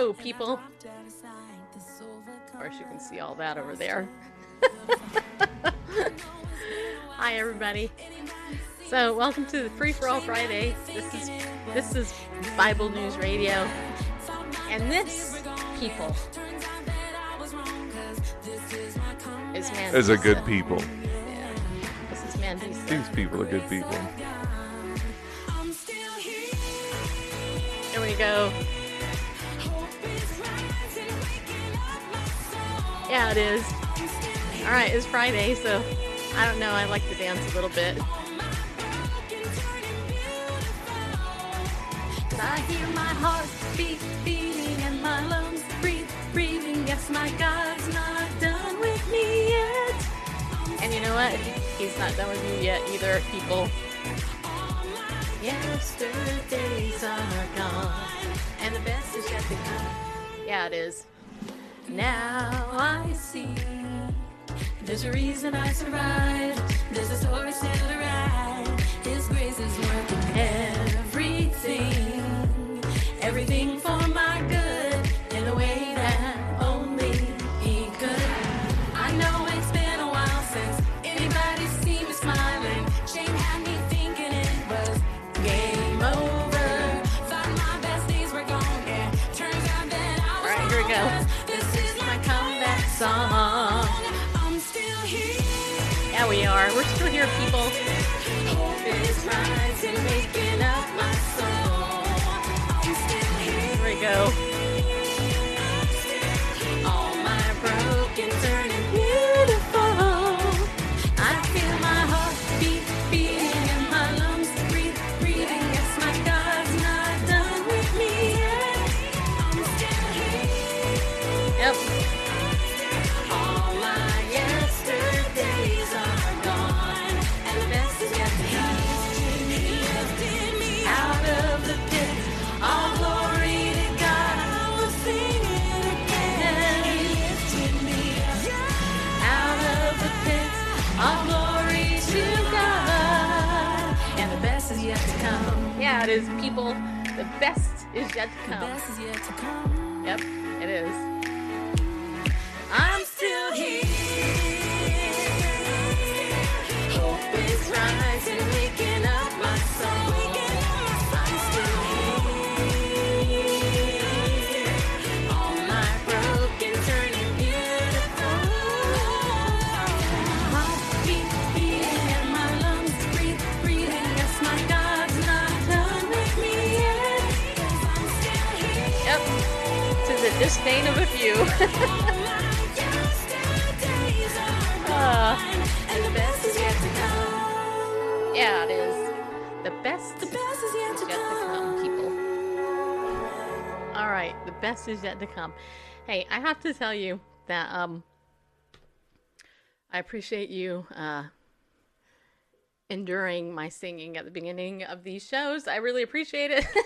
Hello, people. Of course, you can see all that over there. Hi, everybody. So, welcome to the Free for All Friday. This is this is Bible News Radio, and this people is man. Is a good people. Yeah. This is Mandisa. These people are good people. Here we go. Yeah, it is. All right, it's Friday, so I don't know. I like to dance a little bit. I hear my heart beat, beating, and my lungs breathe, breathing. Yes, my God's not done with me yet. And you know what? He's not done with you yet either, people. Yesterdays are gone, and the best is yet to come. Yeah, it is. Now I see there's a reason I survived. There's a story still to write. His grace is working everything, everything Are. We're still here, people. Is yet to come. Hey, I have to tell you that um, I appreciate you uh, enduring my singing at the beginning of these shows. I really appreciate it.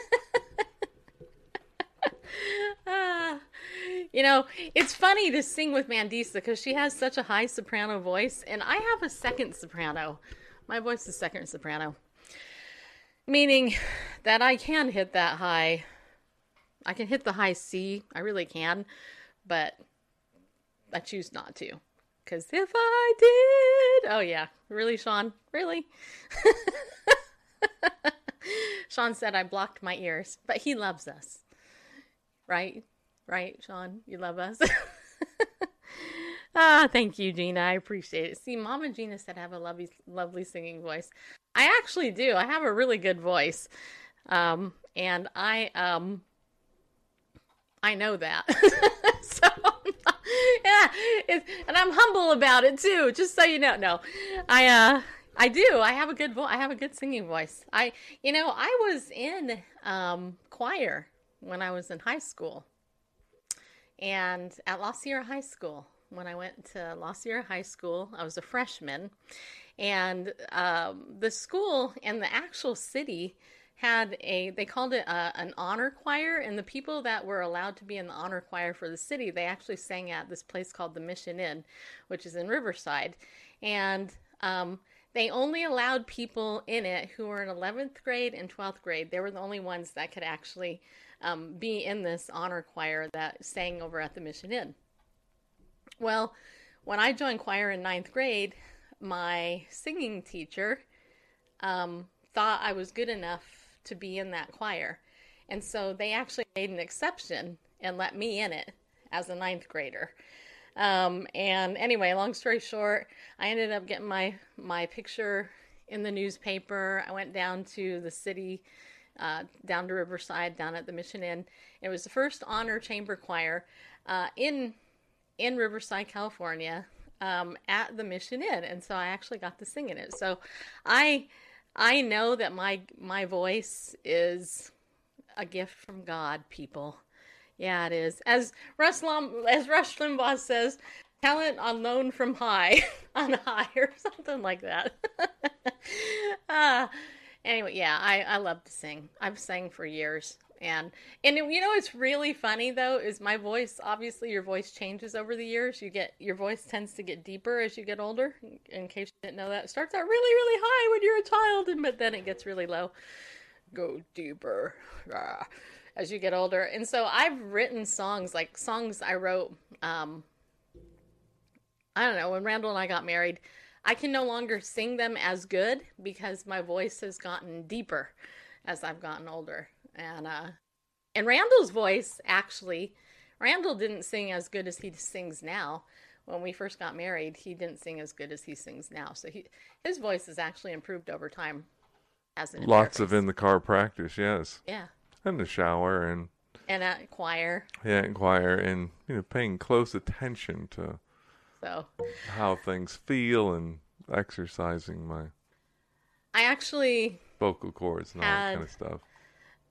Ah, you know, it's funny to sing with Mandisa because she has such a high soprano voice, and I have a second soprano. My voice is second soprano, meaning that I can hit that high. I can hit the high C, I really can, but I choose not to. Because if I did, oh yeah, really, Sean? Really? Sean said I blocked my ears, but he loves us. Right? Right, Sean? You love us? ah, thank you, Gina. I appreciate it. See, Mama Gina said I have a lovely, lovely singing voice. I actually do. I have a really good voice. Um, and I, um, I know that. so, yeah, and I'm humble about it too, just so you know. No, I, uh, I do. I have a good voice. I have a good singing voice. I, you know, I was in um, choir when I was in high school. and at La Sierra High School. When I went to La Sierra High School, I was a freshman, and um, the school and the actual city had a they called it a, an honor choir and the people that were allowed to be in the honor choir for the city they actually sang at this place called the mission inn which is in riverside. And um, they only allowed people in it who were in 11th grade and 12th grade. They were the only ones that could actually um, be in this honor choir that sang over at the mission inn. Well when i joined choir in ninth grade my singing teacher um, thought I was good enough to be in that choir. And so they actually made an exception and let me in it as a ninth grader. Um, and anyway, long story short, I ended up getting my, my picture in the newspaper. I went down to the city, uh, down to Riverside, down at the Mission Inn. It was the first honor chamber choir uh, in in Riverside, California, um, at the Mission Inn, and so I actually got to sing in it. So I I know that my my voice is a gift from God, people. Yeah, it is. As Rush Lim- as Rush Limbaugh says, talent on loan from high, on high, or something like that. uh, anyway, yeah, I I love to sing. I've sang for years, and and you know what's really funny though is my voice. Obviously, your voice changes over the years. You get your voice tends to get deeper as you get older. In case you didn't know that, it starts out really really high when you're a child, and but then it gets really low. Go deeper. Ah, As you get older, and so I've written songs like songs I wrote. Um, I don't know when Randall and I got married. I can no longer sing them as good because my voice has gotten deeper as I've gotten older. And uh and Randall's voice actually Randall didn't sing as good as he sings now. When we first got married, he didn't sing as good as he sings now. So he his voice has actually improved over time. As an Lots of in the car practice, yes. yeah, And the shower and and at choir. yeah, and choir and you know, paying close attention to So how things feel and exercising my I actually vocal cords and all that kind of stuff.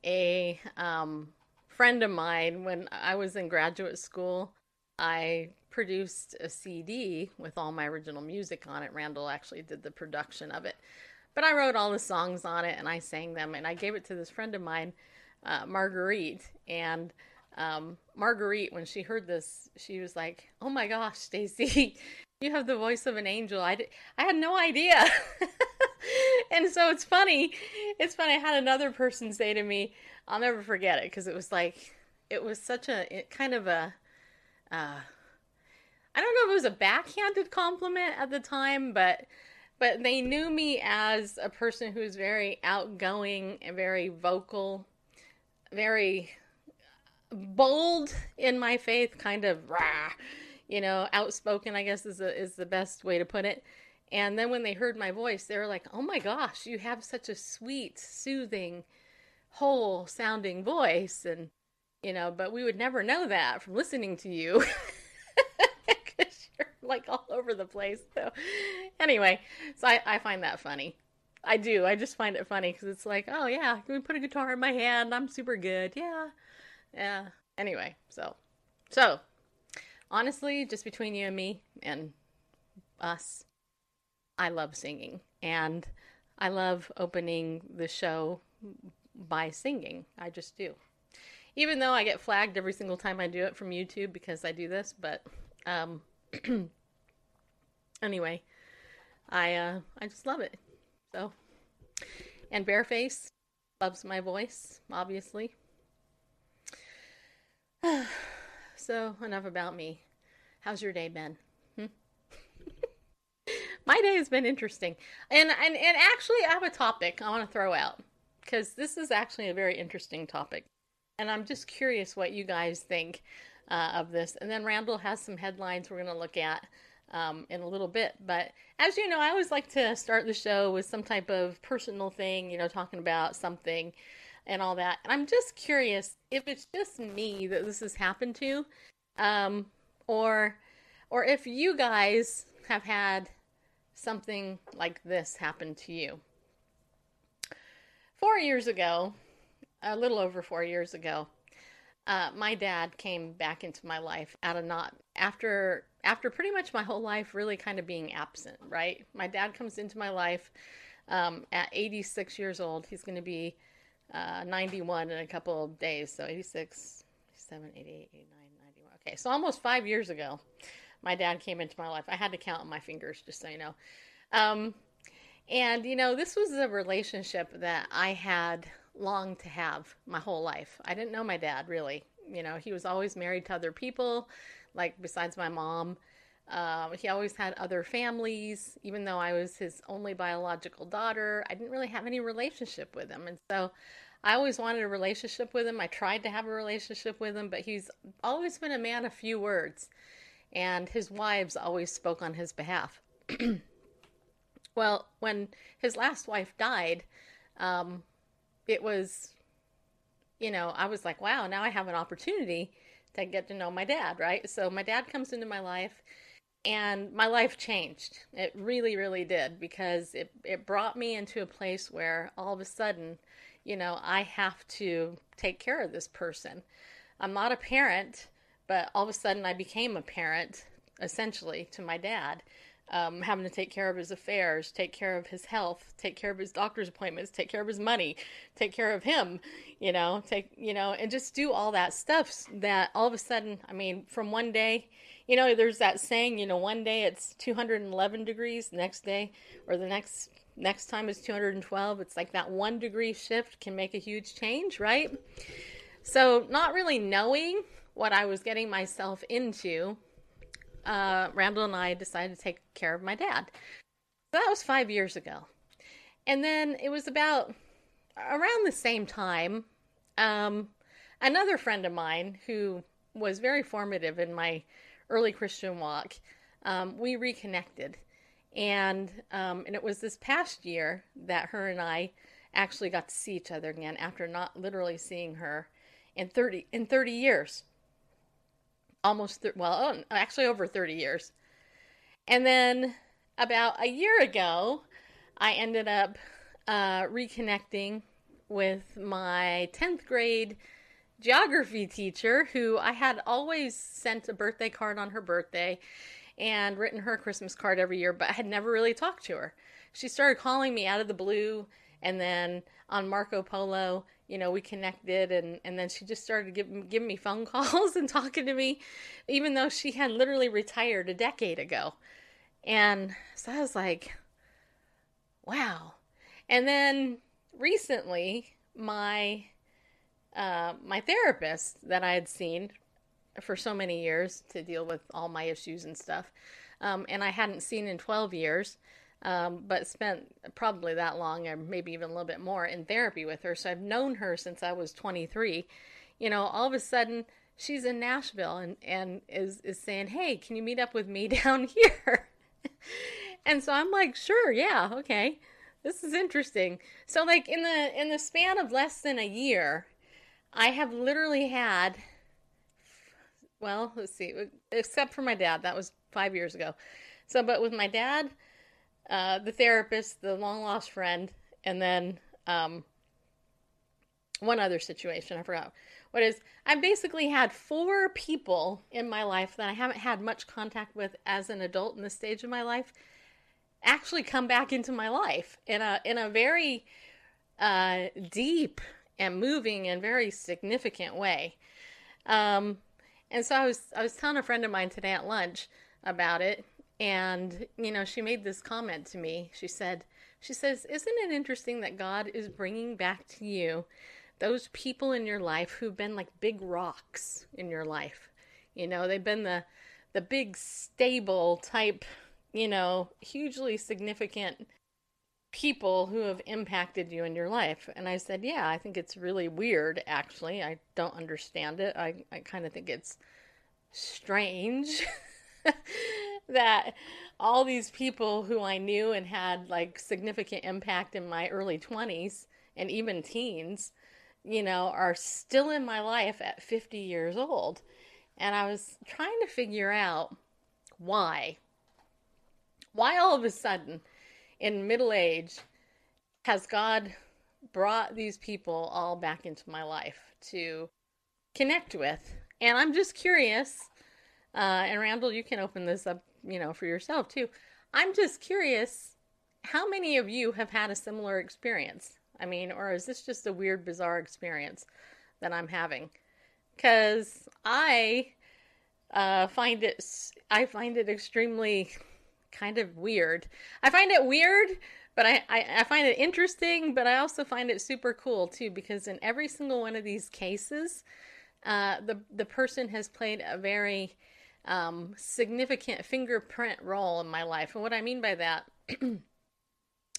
A um, friend of mine when I was in graduate school. I produced a CD with all my original music on it. Randall actually did the production of it, but I wrote all the songs on it and I sang them and I gave it to this friend of mine, uh, Marguerite. And um, Marguerite, when she heard this, she was like, "Oh my gosh, Stacy, you have the voice of an angel." I, I had no idea. and so it's funny. It's funny. I had another person say to me, I'll never forget it because it was like, it was such a it kind of a, uh, I don't know if it was a backhanded compliment at the time, but but they knew me as a person who's very outgoing and very vocal, very bold in my faith, kind of rah, you know, outspoken. I guess is a, is the best way to put it. And then when they heard my voice, they were like, "Oh my gosh, you have such a sweet, soothing, whole sounding voice." And you know, but we would never know that from listening to you. Because you're like all over the place. So, anyway, so I, I find that funny. I do. I just find it funny because it's like, oh yeah, can we put a guitar in my hand? I'm super good. Yeah, yeah. Anyway, so, so, honestly, just between you and me and us, I love singing, and I love opening the show by singing. I just do. Even though I get flagged every single time I do it from YouTube because I do this, but um, anyway, I uh, I just love it. So, and Bareface loves my voice, obviously. so enough about me. How's your day been? Hmm? my day has been interesting, and and and actually, I have a topic I want to throw out because this is actually a very interesting topic, and I'm just curious what you guys think uh, of this. And then Randall has some headlines we're going to look at um, in a little bit. But as you know, I always like to start the show with some type of personal thing, you know, talking about something and all that. And I'm just curious if it's just me that this has happened to, um, or or if you guys have had something like this happen to you. Four years ago, a little over four years ago, uh, my dad came back into my life out of not after after pretty much my whole life really kind of being absent. Right, my dad comes into my life um, at 86 years old. He's going to be uh, 91 in a couple of days. So 86, 87, 88, 89, 91. Okay, so almost five years ago, my dad came into my life. I had to count on my fingers, just so you know. Um, and, you know, this was a relationship that I had longed to have my whole life. I didn't know my dad, really. You know, he was always married to other people, like besides my mom. Um, he always had other families, even though I was his only biological daughter. I didn't really have any relationship with him. And so I always wanted a relationship with him. I tried to have a relationship with him, but he's always been a man of few words. And his wives always spoke on his behalf. well, when his last wife died, um, it was, you know, I was like, wow, now I have an opportunity to get to know my dad, right? So my dad comes into my life and my life changed. It really, really did because it, it brought me into a place where all of a sudden, you know, I have to take care of this person. I'm not a parent, but all of a sudden I became a parent essentially to my dad um, having to take care of his affairs, take care of his health, take care of his doctor's appointments, take care of his money, take care of him, you know, take, you know, and just do all that stuff that all of a sudden, I mean, from one day, you know, there's that saying, you know, one day it's 211 degrees, next day or the next next time is 212. It's like that 1 degree shift can make a huge change, right? So, not really knowing what I was getting myself into uh, Randall and I decided to take care of my dad. So that was five years ago. And then it was about around the same time, um, another friend of mine who was very formative in my early Christian walk, um, we reconnected. And, um, and it was this past year that her and I actually got to see each other again after not literally seeing her in 30 in 30 years. Almost th- well oh, actually over 30 years. And then about a year ago i ended up uh, reconnecting with my 10th grade geography teacher who i had always sent a birthday card on her birthday and written her christmas card every year but i had never really talked to her she started calling me out of the blue and then on marco polo you know, we connected and, and then she just started giving, giving me phone calls and talking to me, even though she had literally retired a decade ago. And so I was like, wow. And then recently, my uh, my therapist that I had seen for so many years to deal with all my issues and stuff, um, and I hadn't seen in 12 years, um, but spent probably that long or maybe even a little bit more in therapy with her. So I've known her since I was 23. You know, all of a sudden she's in Nashville and, and is, is saying, Hey, can you meet up with me down here? and so I'm like, sure, yeah, okay. This is interesting. So like in the in the span of less than a year, I have literally had well, let's see, except for my dad, that was 5 years ago. So but with my dad, uh, the therapist, the long lost friend, and then um, one other situation. I forgot what is. I basically had four people in my life that I haven't had much contact with as an adult in this stage of my life actually come back into my life in a in a very uh, deep and moving and very significant way. Um, and so I was I was telling a friend of mine today at lunch about it, and, you know, she made this comment to me. She said, she says, Isn't it interesting that God is bringing back to you those people in your life who've been like big rocks in your life? You know, they've been the, the big stable type, you know, hugely significant people who have impacted you in your life. And I said, Yeah, I think it's really weird, actually. I don't understand it. I, I kind of think it's strange. that all these people who I knew and had like significant impact in my early 20s and even teens, you know, are still in my life at 50 years old. And I was trying to figure out why. Why all of a sudden in middle age has God brought these people all back into my life to connect with. And I'm just curious, uh, and Randall, you can open this up, you know, for yourself too. I'm just curious, how many of you have had a similar experience? I mean, or is this just a weird, bizarre experience that I'm having? Because I uh, find it, I find it extremely kind of weird. I find it weird, but I, I, I find it interesting, but I also find it super cool too, because in every single one of these cases, uh, the the person has played a very um, significant fingerprint role in my life. And what I mean by that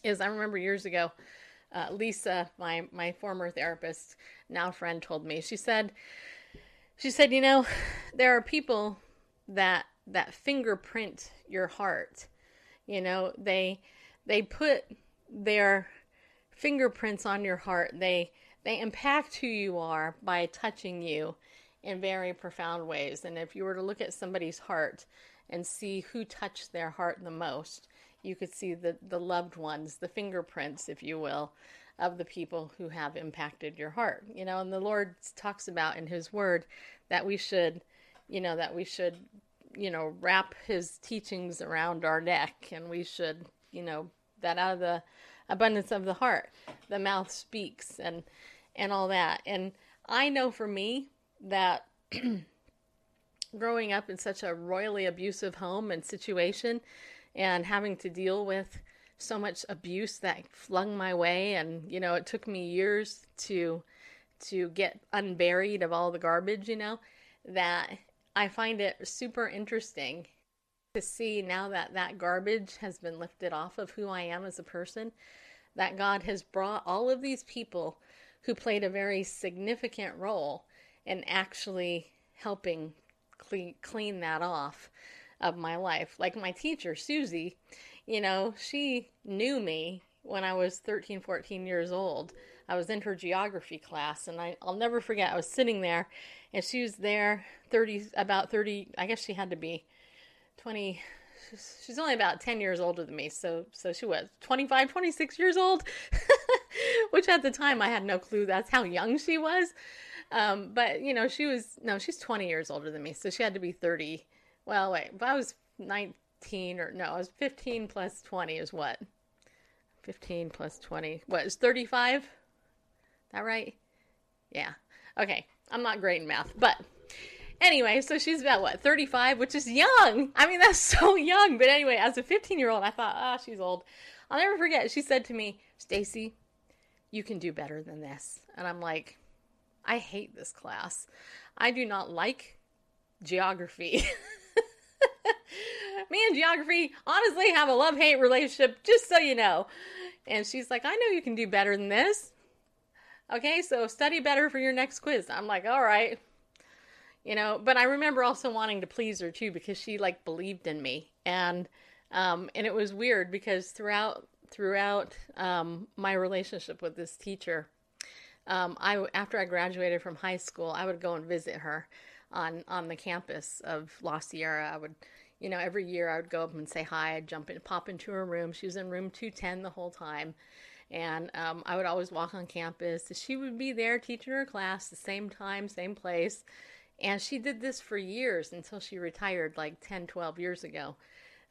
is, I remember years ago, uh, Lisa, my my former therapist, now friend, told me. She said, she said, you know, there are people that that fingerprint your heart. You know, they they put their fingerprints on your heart. They they impact who you are by touching you in very profound ways. And if you were to look at somebody's heart and see who touched their heart the most, you could see the, the loved ones, the fingerprints, if you will, of the people who have impacted your heart. You know, and the Lord talks about in His Word that we should, you know, that we should, you know, wrap His teachings around our neck and we should, you know, that out of the abundance of the heart, the mouth speaks and and all that. And I know for me that growing up in such a royally abusive home and situation and having to deal with so much abuse that flung my way and you know it took me years to to get unburied of all the garbage you know that i find it super interesting to see now that that garbage has been lifted off of who i am as a person that god has brought all of these people who played a very significant role in actually helping clean, clean that off of my life. Like my teacher, Susie, you know, she knew me when I was 13, 14 years old. I was in her geography class, and I, I'll never forget. I was sitting there, and she was there 30, about 30, I guess she had to be 20, she's only about 10 years older than me so so she was 25 26 years old which at the time i had no clue that's how young she was. Um, but you know she was no she's 20 years older than me so she had to be 30 well wait if i was 19 or no i was 15 plus 20 is what? 15 plus 20 what is 35 that right? Yeah okay i'm not great in math but Anyway, so she's about what, 35, which is young. I mean, that's so young. But anyway, as a 15 year old, I thought, ah, oh, she's old. I'll never forget. She said to me, Stacy, you can do better than this. And I'm like, I hate this class. I do not like geography. me and geography honestly have a love hate relationship, just so you know. And she's like, I know you can do better than this. Okay, so study better for your next quiz. I'm like, all right. You know but i remember also wanting to please her too because she like believed in me. And um and it was weird because throughout throughout um my relationship with this teacher um i after i graduated from high school i would go and visit her on on the campus of la sierra. I would you know every year i would go up and say hi i'd jump in pop into her room. She was in room 210 the whole time and um, i would always walk on campus she would be there teaching her class the same time same place and she did this for years until she retired like 10, 12 years ago.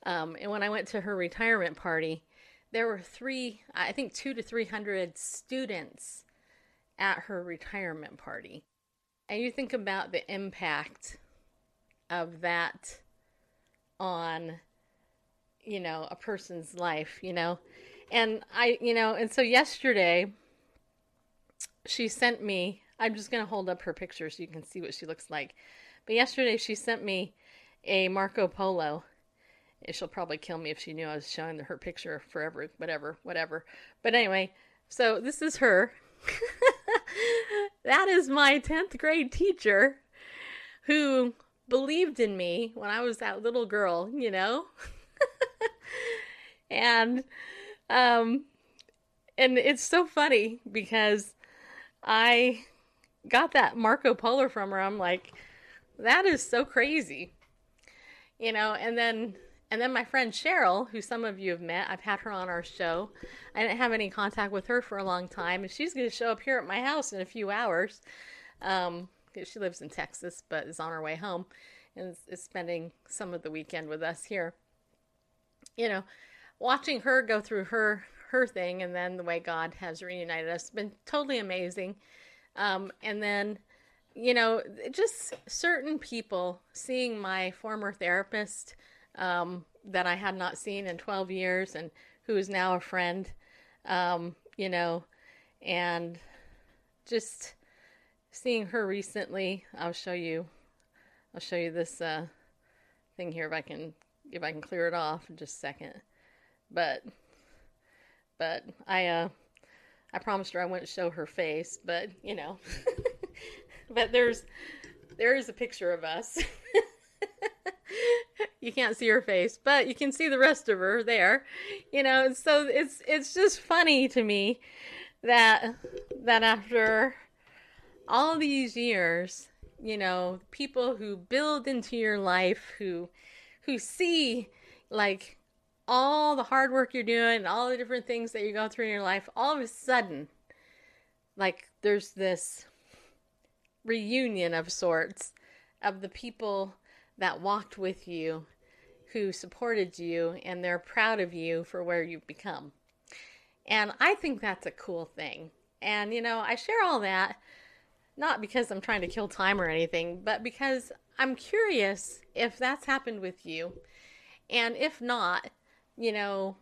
Um, and when I went to her retirement party, there were three, I think two to 300 students at her retirement party. And you think about the impact of that on, you know, a person's life, you know. And I, you know, and so yesterday she sent me I'm just going to hold up her picture so you can see what she looks like. But yesterday she sent me a Marco Polo. She'll probably kill me if she knew I was showing her picture forever, whatever, whatever. But anyway, so this is her. that is my 10th grade teacher who believed in me when I was that little girl, you know? and um and it's so funny because I got that Marco Polo from her, I'm like, that is so crazy. You know, and then and then my friend Cheryl, who some of you have met, I've had her on our show. I didn't have any contact with her for a long time, and she's going to show up here at my house in a few hours. Um, She lives in Texas, but is on her way home and is, is spending some of the weekend with us here. You know, watching her go through her her thing and then the way God has reunited us been totally amazing. Um, and then, you know, just certain people seeing my former therapist um, that I had not seen in 12 years and who is now a friend, um, you know, and just seeing her recently. I'll show you. I'll show you this uh, thing here if I can if I can clear it off in just a second. But but I uh I promised her I wouldn't show her face, but you know. but there's there is a picture of us. you can't see her face, but you can see the rest of her there. You know, so it's it's just funny to me that that after all these years, you know, people who build into your life who who see like all the hard work you're doing and all the different things that you go through in your life, all of a sudden, like there's this reunion of sorts of the people that walked with you, who supported you, and they're proud of you for where you've become. And I think that's a cool thing. And, you know, I share all that not because I'm trying to kill time or anything, but because I'm curious if that's happened with you. And if not, you know,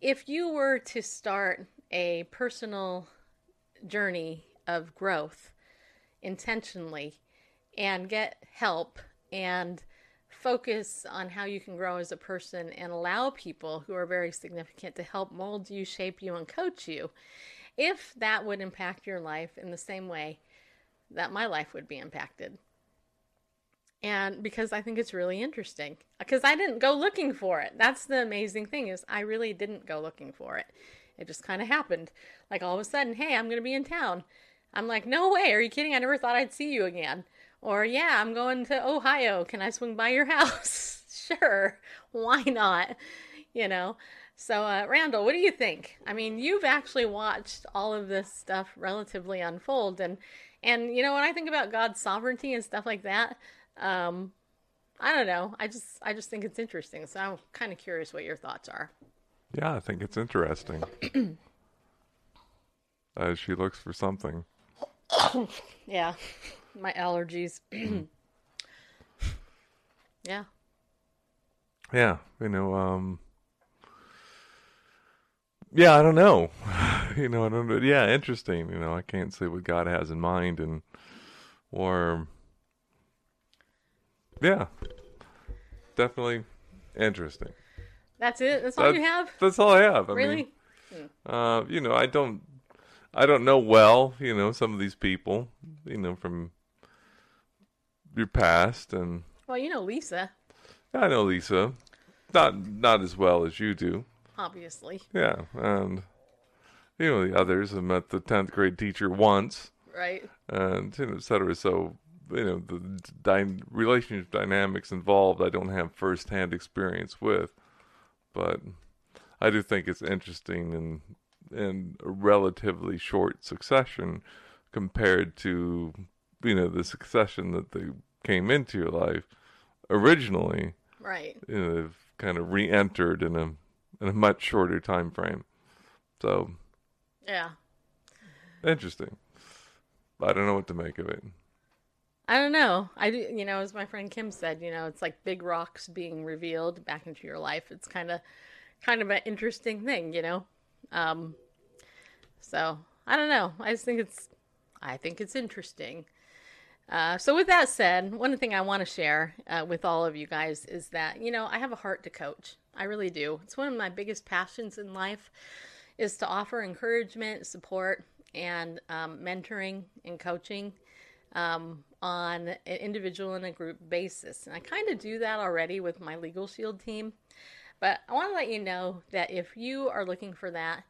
if you were to start a personal journey of growth intentionally and get help and focus on how you can grow as a person and allow people who are very significant to help mold you, shape you, and coach you, if that would impact your life in the same way that my life would be impacted. And because I think it's really interesting. Because I didn't go looking for it. That's the amazing thing is I really didn't go looking for it. It just kind of happened. Like all of a sudden, hey, I'm going to be in town. I'm like, no way. Are you kidding? I never thought I'd see you again. Or, yeah, I'm going to Ohio. Can I swing by your house? sure. Why not? You know? So, uh, Randall, what do you think? I mean, you've actually watched all of this stuff relatively unfold. And, and you know, when I think about God's sovereignty and stuff like that, um, I don't know. I just, I just think it's interesting. So I'm kind of curious what your thoughts are. Yeah, I think it's interesting. As she looks for something. Yeah, my allergies. yeah. Yeah, you know, um Yeah, I don't know. you know, I don't know. Yeah, interesting. You know, I can't say what God has in mind and or Yeah. Definitely interesting. That's it. That's all That- you have. That's all I have. I Really? mean, uh, you know, I don't, I don't know well, you know, some of these people, you know, from your past, and Well, you know Lisa, I know Lisa, not not as well as you do, obviously, yeah, and you know the others. I met the tenth grade teacher once, right? and you know, et cetera. So you know the dy- relationship dynamics involved, I don't have firsthand experience with, but I do think it's interesting in in a relatively short succession compared to you know the succession that they came into your life originally. Right. You know, they've kind of re-entered in a in a much shorter time frame. So Yeah. interesting. I don't know what to make of it. I don't know. I do, you know, as my friend Kim said, you know, it's like big rocks being revealed back into your life. It's kind of, kind of an interesting thing, you know. Um, so I don't know. I just think it's, I think it's interesting. Uh, so with that said, one thing I want to share uh, with all of you guys is that you know I have a heart to coach. I really do. It's one of my biggest passions in life, is to offer encouragement, support, and um, mentoring and coaching um, on an individual and a group basis. And I kind of do that already with my Legal Shield team. But I want to let you know that if you are looking for that,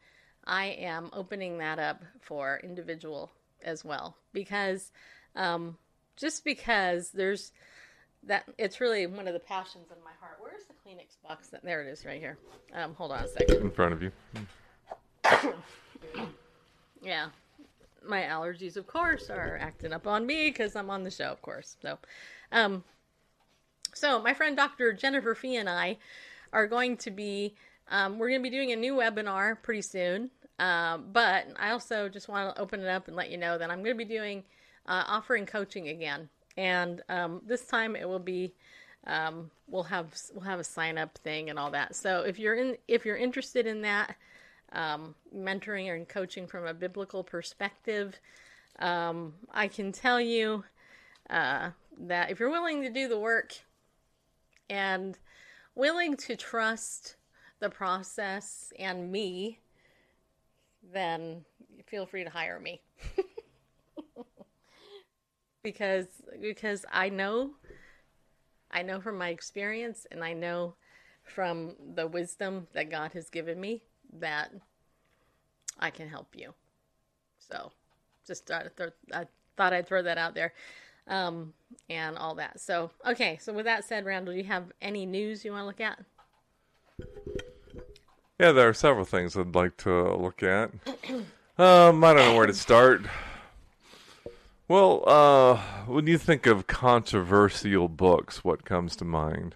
I am opening that up for individual as well. Because um, just because there's that, it's really one of the passions in my heart. Where's the Kleenex box? There it is right here. Um, hold on a second. In front of you. Yeah. My allergies, of course, are acting up on me because I'm on the show, of course. So, um, so my friend Dr. Jennifer Fee and I are going to be, um, we're going to be doing a new webinar pretty soon. Um, but I also just want to open it up and let you know that I'm going to be doing, uh, offering coaching again, and um, this time it will be um, we'll have we'll have a sign up thing and all that. So if you're in if you're interested in that um, mentoring and coaching from a biblical perspective, um, I can tell you uh, that if you're willing to do the work and willing to trust the process and me, then feel free to hire me. because because I know I know from my experience and I know from the wisdom that God has given me that I can help you. So just thought, I thought I'd throw that out there um, and all that. So, okay. So with that said, Randall, do you have any news you want to look at? Yeah, there are several things I'd like to look at. Um, I don't know where to start. Well, uh, when you think of controversial books, what comes to mind?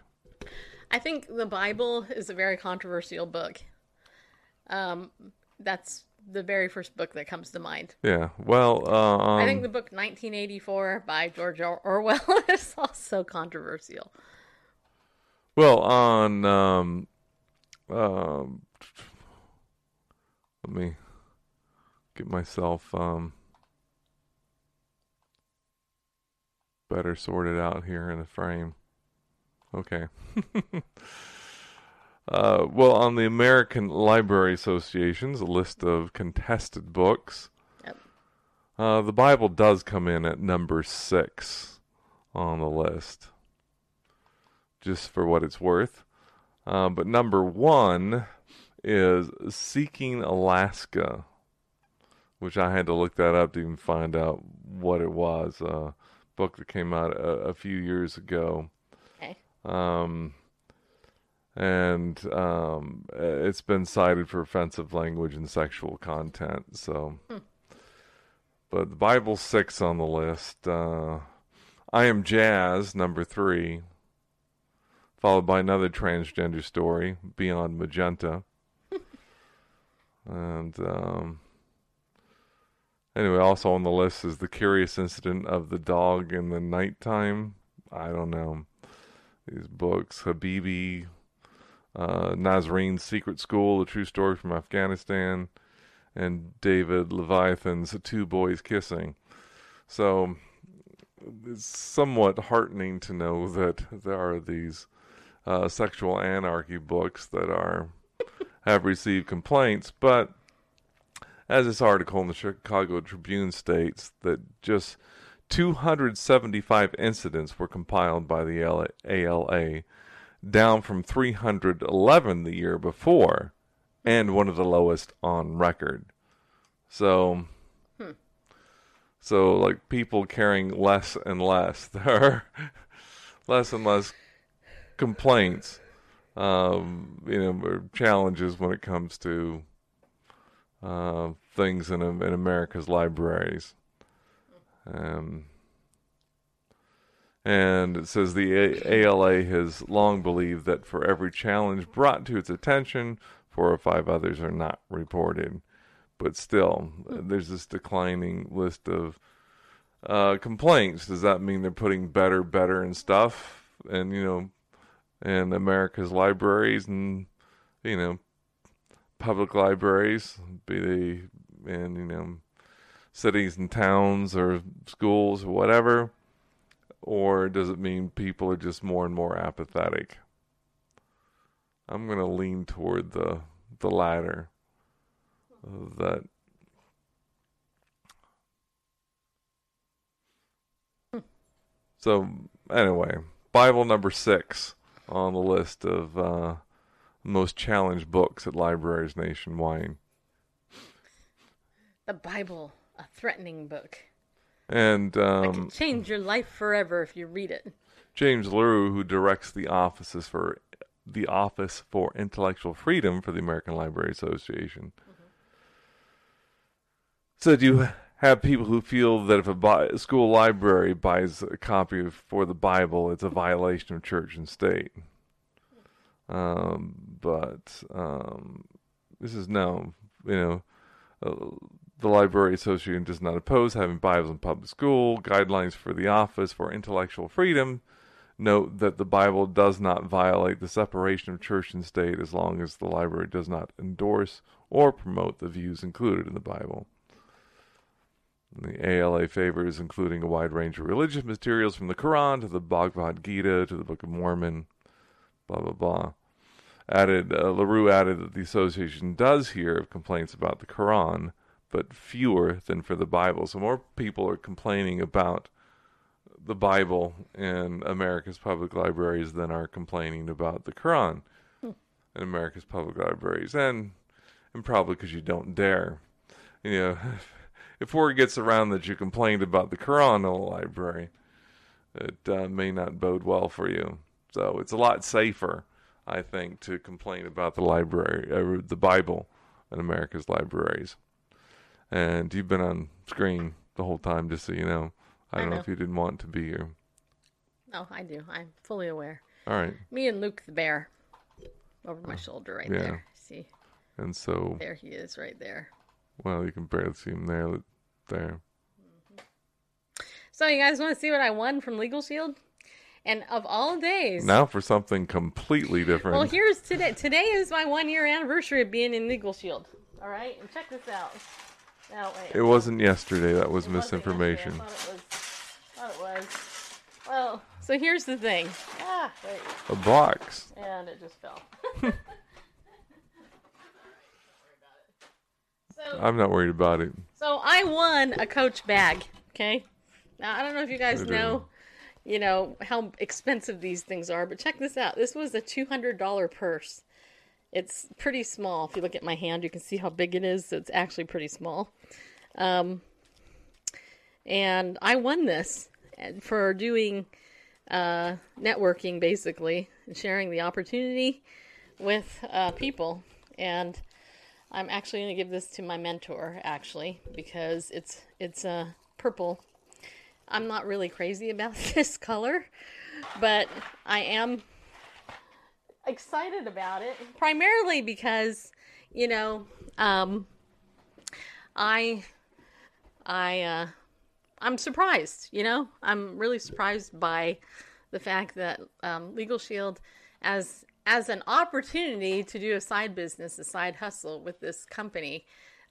I think the Bible is a very controversial book. Um, that's the very first book that comes to mind. Yeah, well, uh, um, I think the book 1984 by George Or- Orwell is also controversial. well, on um, um, let me get myself um better sorted out here in the frame. Okay. uh, well, on the American Library Association's list of contested books, Yep. uh, the Bible does come in at number six on the list, just for what it's worth. Uh, but number one is Seeking Alaska, which I had to look that up to even find out what it was. Uh, book that came out a, a few years ago. Okay. Um, and um, it's been cited for offensive language and sexual content. So, but the Bible's six on the list. Uh, I am Jazz, number three, followed by another transgender story, Beyond Magenta. and um, anyway, also on the list is the curious incident of the dog in the nighttime. I don't know. These books, Habibi, uh, Nazarene Secret School, a true story from Afghanistan, and David Levithan's Two Boys Kissing. So it's somewhat heartening to know that there are these uh, sexual anarchy books that are have received complaints, but as this article in the Chicago Tribune states, that just 275 incidents were compiled by the ALA, down from 311 the year before, and one of the lowest on record. So, so like people caring less and less. There are less and less complaints, um, you know, or challenges when it comes to uh, things in in America's libraries. Um, and it says the ALA has long believed that for every challenge brought to its attention, four or five others are not reported. But still, there's this declining list of uh, complaints. Does that mean they're putting better, better and stuff, and you know, in America's libraries and you know, public libraries, be they in you know cities and towns or schools or whatever, or does it mean people are just more and more apathetic? I'm going to lean toward the the latter. That so anyway, Bible number six on the list of uh, most challenged books at libraries nationwide. The Bible, a threatening book. And um, can change your life forever if you read it. James LaRue, who directs the offices for the Office for Intellectual Freedom for the American Library Association, said you have people who feel that if a bi- school library buys a copy for the Bible, it's a violation of church and state. Um, but um, this is no, you know, uh, the Library Association does not oppose having Bibles in public school. Guidelines for the Office for Intellectual Freedom note that the Bible does not violate the separation of church and state as long as the library does not endorse or promote the views included in the Bible. The ALA favors including a wide range of religious materials from the Quran to the Bhagavad Gita to the Book of Mormon, blah, blah, blah. Added, uh, LaRue added that the association does hear of complaints about the Quran, but fewer than for the Bible. So more people are complaining about the Bible in America's public libraries than are complaining about the Quran in America's public libraries. And, and probably because you don't dare. You know, if word gets around that you complained about the Quran in the library, it uh, may not bode well for you. So it's a lot safer, I think, to complain about the library, uh, the Bible in America's libraries. And you've been on screen the whole time, just so you know. I I don't know know. if you didn't want to be here. No, I do. I'm fully aware. All right. Me and Luke the bear over my shoulder right yeah. there. See, And so, there he is right there. well, you can barely see him there. There. So you guys want to see what I won from Legal Shield? And of all days, Now for something completely different. well, here's today. Today is my one year anniversary of being in Legal Shield. All right, and check this out. Now, wait. it wasn't yesterday. That was It misinformation. thought it was. Thought it was. Well, so here's the thing. Ah, wait, A box. and it just fell. so, I'm not worried about it. so I won a Coach bag. Okay. Now I don't know if you guys I do. know, you know how expensive these things are, but check this out. This was a two hundred dollar purse. It's pretty small. If you look at my hand, you can see how big it is. It's actually pretty small. Um, and I won this for doing uh, networking, basically, and sharing the opportunity with uh, people. And I'm actually going to give this to my mentor, actually, because it's it's uh, purple. I'm not really crazy about this color, but I am excited about it. Primarily because you know um i i uh i'm surprised you know? I'm really surprised by the fact that um, legal shield as as an opportunity to do a side business a side hustle with this company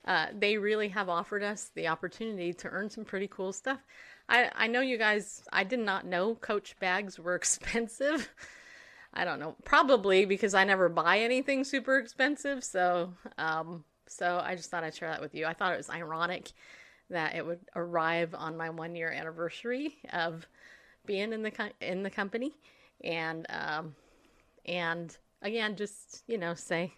uh, they really have offered us the opportunity to earn some pretty cool stuff. I, I know you guys i did not know coach bags were expensive I don't know, probably because I never buy anything super expensive. So, um, so I just thought I'd share that with you. I thought it was ironic that it would arrive on my one year anniversary of being in the co- in the company, and um, and again, just you know, say,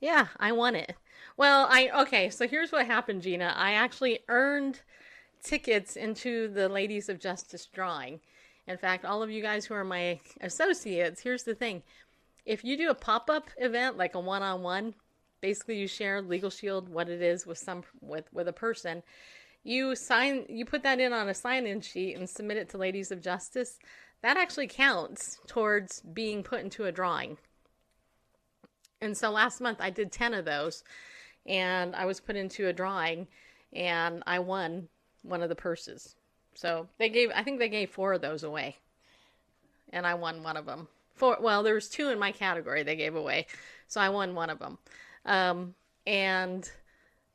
yeah, I won it. Well, I okay. So here's what happened, Gina. I actually earned tickets into the Ladies of Justice drawing. In fact, all of you guys who are my associates, here's the thing. If you do a pop-up event like a one-on-one, basically you share Legal Shield what it is with some with with a person, you sign you put that in on a sign-in sheet and submit it to Ladies of Justice. That actually counts towards being put into a drawing. And so last month I did 10 of those and I was put into a drawing and I won one of the purses. So they gave, I think they gave four of those away, and I won one of them. Four, well, there was two in my category they gave away, so I won one of them. Um, and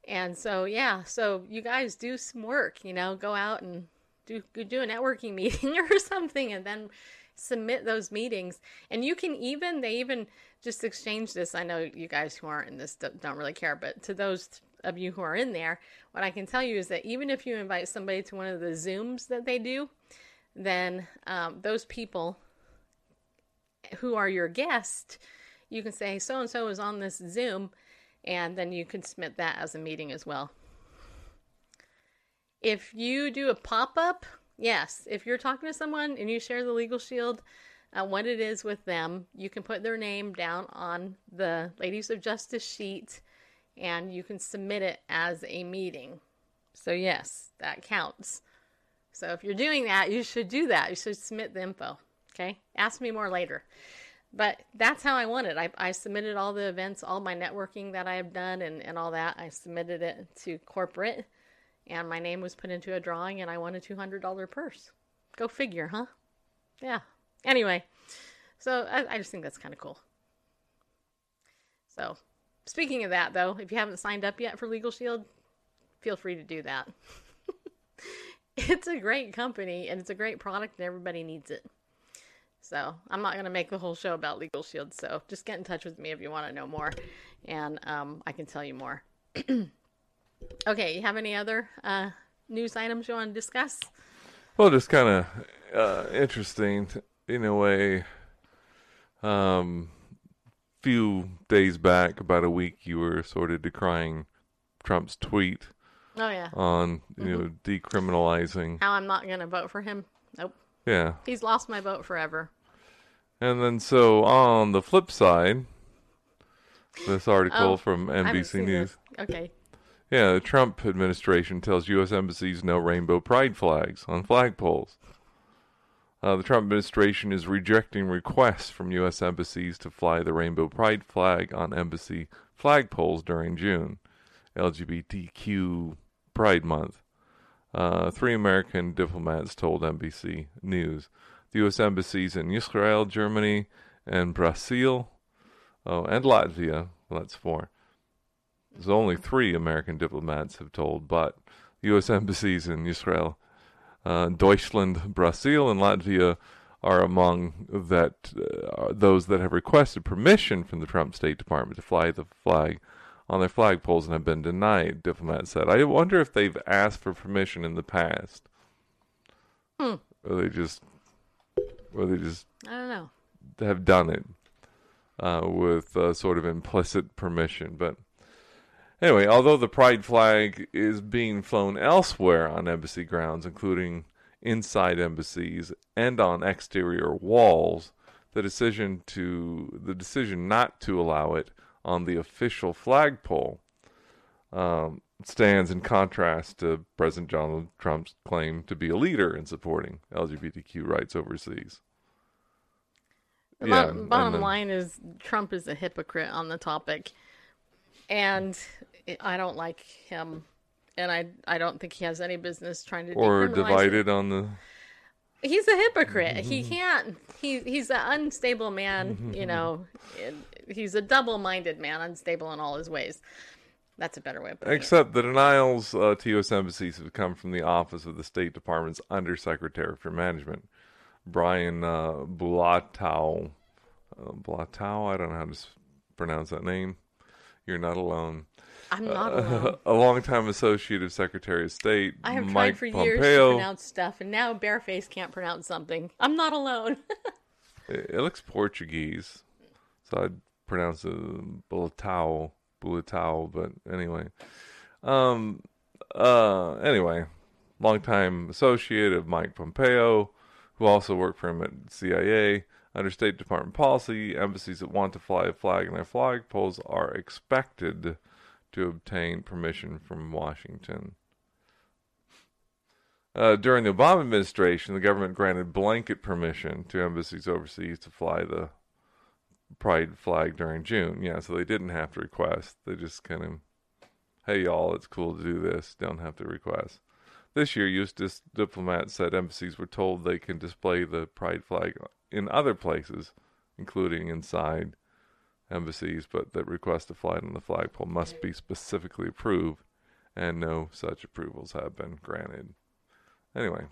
and so yeah, so you guys do some work, you know, go out and do do a networking meeting or something, and then submit those meetings. And you can even they even just exchange this. I know you guys who aren't in this don't don't really care, but to those of you who are in there, what I can tell you is that even if you invite somebody to one of the Zooms that they do, then um, those people who are your guest, you can say so and so is on this Zoom, and then you can submit that as a meeting as well. If you do a pop up, yes, if you're talking to someone and you share the Legal Shield, uh, what it is with them, you can put their name down on the Ladies of Justice sheet and you can submit it as a meeting. So, yes, that counts. So, if you're doing that, you should do that. You should submit the info. Okay? Ask me more later. But that's how I won it. I, I submitted all the events, all my networking that I have done, and, and all that. I submitted it to corporate, and my name was put into a drawing, and I won a $200 purse. Go figure, huh? Yeah. Anyway, so I, I just think that's kind of cool. So, speaking of that, though, if you haven't signed up yet for Legal Shield, feel free to do that. it's a great company and it's a great product, and everybody needs it. So, I'm not going to make the whole show about Legal Shield. So, just get in touch with me if you want to know more, and um, I can tell you more. okay, you have any other uh, news items you want to discuss? Well, just kind of uh, interesting in a way. Um, few days back, about a week, you were sort of decrying Trump's tweet Oh, yeah. on you mm-hmm. know decriminalizing. How I'm not going to vote for him? Nope. Yeah, He's lost my vote forever. and then so on the flip side, this article Oh, from NBC News. this. Okay. Yeah, the Trump administration tells U.S. embassies no rainbow pride flags on flagpoles. Uh, the Trump administration is rejecting requests from U.S. embassies to fly the rainbow pride flag on embassy flagpoles during June, LGBTQ Pride Month. Uh, three American diplomats told NBC News. The U.S. embassies in Israel, Germany, and Brazil, oh, and Latvia, well, that's four, there's only three American diplomats have told, but U.S. embassies in Israel, uh, Deutschland, Brazil, and Latvia are among that uh, those that have requested permission from the Trump State Department to fly the flag on their flagpoles and have been denied. Diplomats said. I wonder if they've asked for permission in the past, or they just, or they just I don't know. have done it uh, with uh, sort of implicit permission. But anyway, although the pride flag is being flown elsewhere on embassy grounds, including inside embassies and on exterior walls, the decision to the decision not to allow it on the official flagpole um, stands in contrast to President Donald Trump's claim to be a leader in supporting LGBTQ rights overseas. The Yeah, bottom, bottom then- line is Trump is a hypocrite on the topic, and I don't like him, and I I don't think he has any business trying to Or it. divided on the He's a hypocrite. He Mm-hmm. can't. He he's an unstable man. You know, he's a double-minded man, unstable in all his ways. That's a better way of putting it. Except the denials uh, to U.S. embassies have come from the office of the State Department's Undersecretary for Management, Brian uh, Bulatao. Uh, Bulatao, I don't know how to pronounce that name. You're not alone. I'm not alone. a longtime associate of Secretary of State, I have Mike tried for years to Pompeo. pronounce stuff, and now Bareface can't pronounce something. I'm not alone. It, it looks Portuguese, so I'd pronounce it Bulatow, Bulatow, but anyway. Um, uh, anyway, longtime associate of Mike Pompeo, who also worked for him at CIA. Under State Department policy, embassies that want to fly a flag in their flagpoles are expected to obtain permission from Washington. Uh, during the Obama administration, the government granted blanket permission to embassies overseas to fly the pride flag during June. Yeah, so they didn't have to request. They just kind of, hey, y'all, it's cool to do this. Don't have to request. This year, U.S. diplomats said embassies were told they can display the pride flag in other places, including inside embassies, but that request to fly it on the flagpole must be specifically approved, and no such approvals have been granted. Anyway,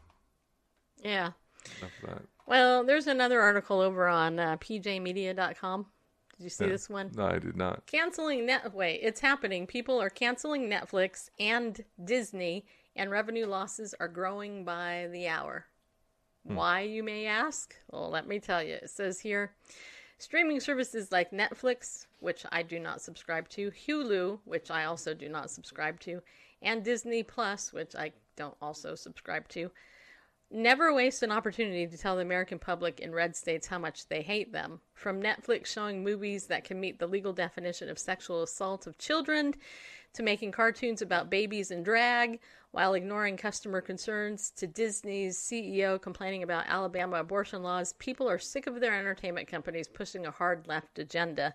yeah. enough of that. Well, there's another article over on uh, pjmedia.com. Did you see Yeah. this one? No, I did not. Canceling net. Wait, it's happening. People are canceling Netflix and Disney, and revenue losses are growing by the hour. Why, you may ask? Well, let me tell you. It says here streaming services like Netflix, which I do not subscribe to, Hulu, which I also do not subscribe to, and Disney Plus, which I don't also subscribe to, never waste an opportunity to tell the American public in red states how much they hate them. From Netflix showing movies that can meet the legal definition of sexual assault of children to making cartoons about babies and drag while ignoring customer concerns to Disney's CEO complaining about Alabama abortion laws, people are sick of their entertainment companies pushing a hard left agenda.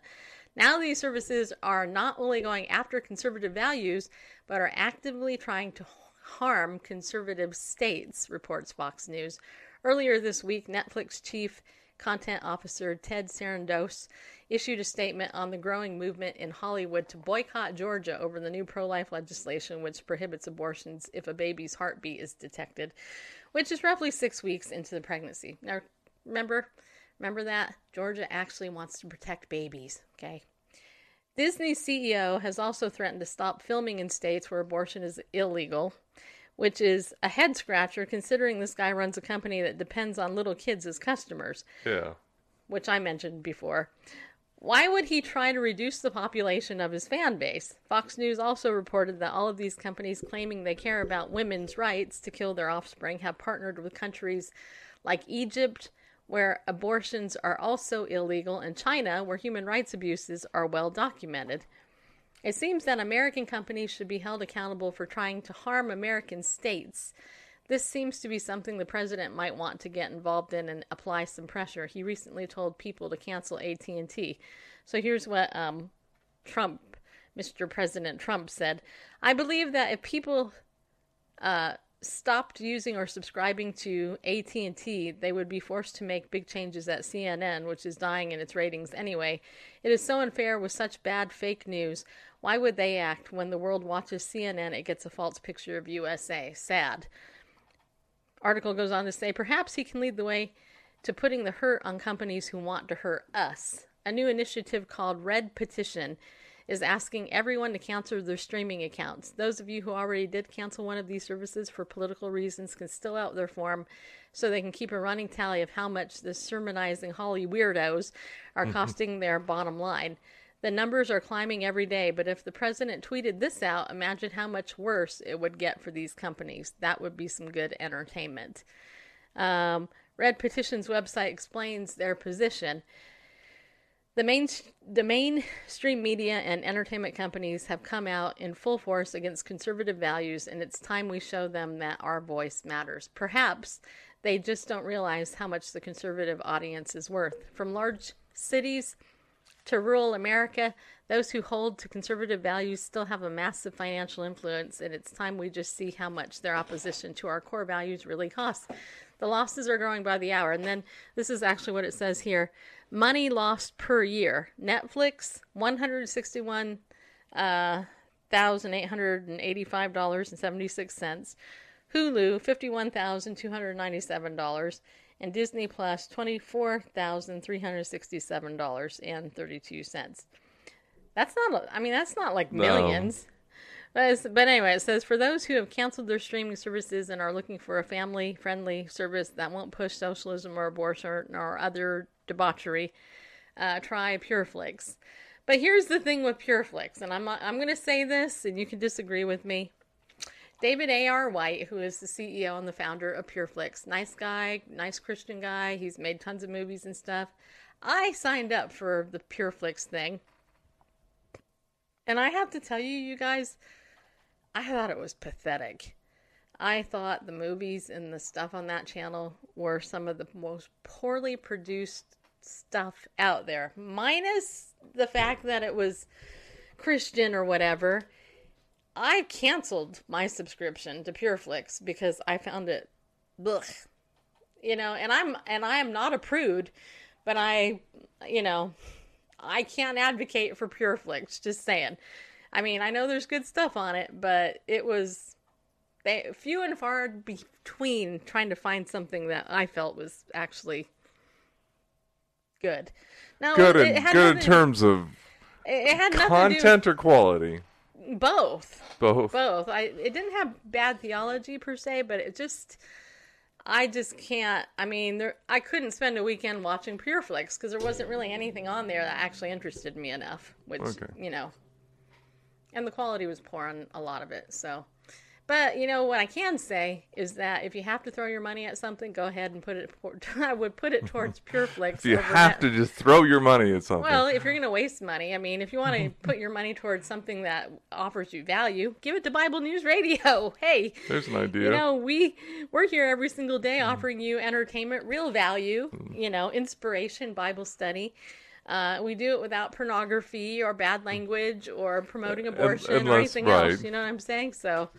Now these services are not only going after conservative values, but are actively trying to harm conservative states, reports Fox News. Earlier this week, Netflix chief content officer Ted Sarandos issued a statement on the growing movement in Hollywood to boycott Georgia over the new pro life legislation, which prohibits abortions if a baby's heartbeat is detected, which is roughly six weeks into the pregnancy. Now, remember, remember that? Georgia actually wants to protect babies, okay? Disney's CEO has also threatened to stop filming in states where abortion is illegal, which is a head scratcher considering this guy runs a company that depends on little kids as customers, Yeah. which I mentioned before. Why would he try to reduce the population of his fan base? Fox News also reported that all of these companies claiming they care about women's rights to kill their offspring have partnered with countries like Egypt, where abortions are also illegal, and China, where human rights abuses are well documented. It seems that American companies should be held accountable for trying to harm American states. This seems to be something the president might want to get involved in and apply some pressure. He recently told people to cancel AT&T. So here's what um, Trump, Mr. President Trump said. I believe that if people uh, stopped using or subscribing to AT&T, they would be forced to make big changes at CNN, which is dying in its ratings anyway. It is so unfair with such bad fake news. Why would they act when the world watches CNN? It gets a false picture of USA. Sad. Article goes on to say perhaps he can lead the way to putting the hurt on companies who want to hurt us. A new initiative called Red Petition is asking everyone to cancel their streaming accounts. Those of you who already did cancel one of these services for political reasons can still out their form so they can keep a running tally of how much the sermonizing Holly weirdos are costing their bottom line. The numbers are climbing every day, but if the president tweeted this out, imagine how much worse it would get for these companies. That would be some good entertainment. Um, Red Petition's website explains their position. The main the mainstream media and entertainment companies have come out in full force against conservative values, and it's time we show them that our voice matters. Perhaps they just don't realize how much the conservative audience is worth. From large cities to rural America, those who hold to conservative values still have a massive financial influence, and it's time we just see how much their opposition to our core values really costs. The losses are growing by the hour. And then this is actually what it says here money lost per year. Netflix, 161 uh, $1,885.76. Hulu, $51,297. And Disney Plus, $24,367.32. That's not. I mean, that's not like No. millions. But, but anyway, it says for those who have canceled their streaming services and are looking for a family friendly service that won't push socialism or abortion or other debauchery, uh, try PureFlix. But here's the thing with PureFlix, and I'm I'm going to say this, and you can disagree with me. David A.R. White, who is the CEO and the founder of PureFlix, nice guy, nice Christian guy. He's made tons of movies and stuff. I signed up for the PureFlix thing. And I have to tell you, you guys, I thought it was pathetic. I thought the movies and the stuff on that channel were some of the most poorly produced stuff out there, minus the fact that it was Christian or whatever. I canceled my subscription to PureFlix because I found it, ugh, you know. And I'm and I am not a prude, but I, you know, I can't advocate for PureFlix. Just saying. I mean, I know there's good stuff on it, but it was they, few and far between trying to find something that I felt was actually good. Now, Good it, in it had good in terms of It, it had nothing content or quality. both Both. both. I it didn't have bad theology per se, but it just I just can't. I mean, there I couldn't spend a weekend watching PureFlix because there wasn't really anything on there that actually interested me enough. Which Okay. you know, and the quality was poor on a lot of it. So, But you know what I can say is that if you have to throw your money at something, go ahead and put it. I would put it towards PureFlix. If you have to just throw your money at something. Well, if you're going to waste money, I mean, if you want to put your money towards something that offers you value, give it to Bible News Radio. Hey, There's an idea. you know, we we're here every single day mm. offering you entertainment, real value, mm. you know, inspiration, Bible study. Uh, we do it without pornography or bad mm. language or promoting uh, abortion or unless- anything else. You know what I'm saying? So,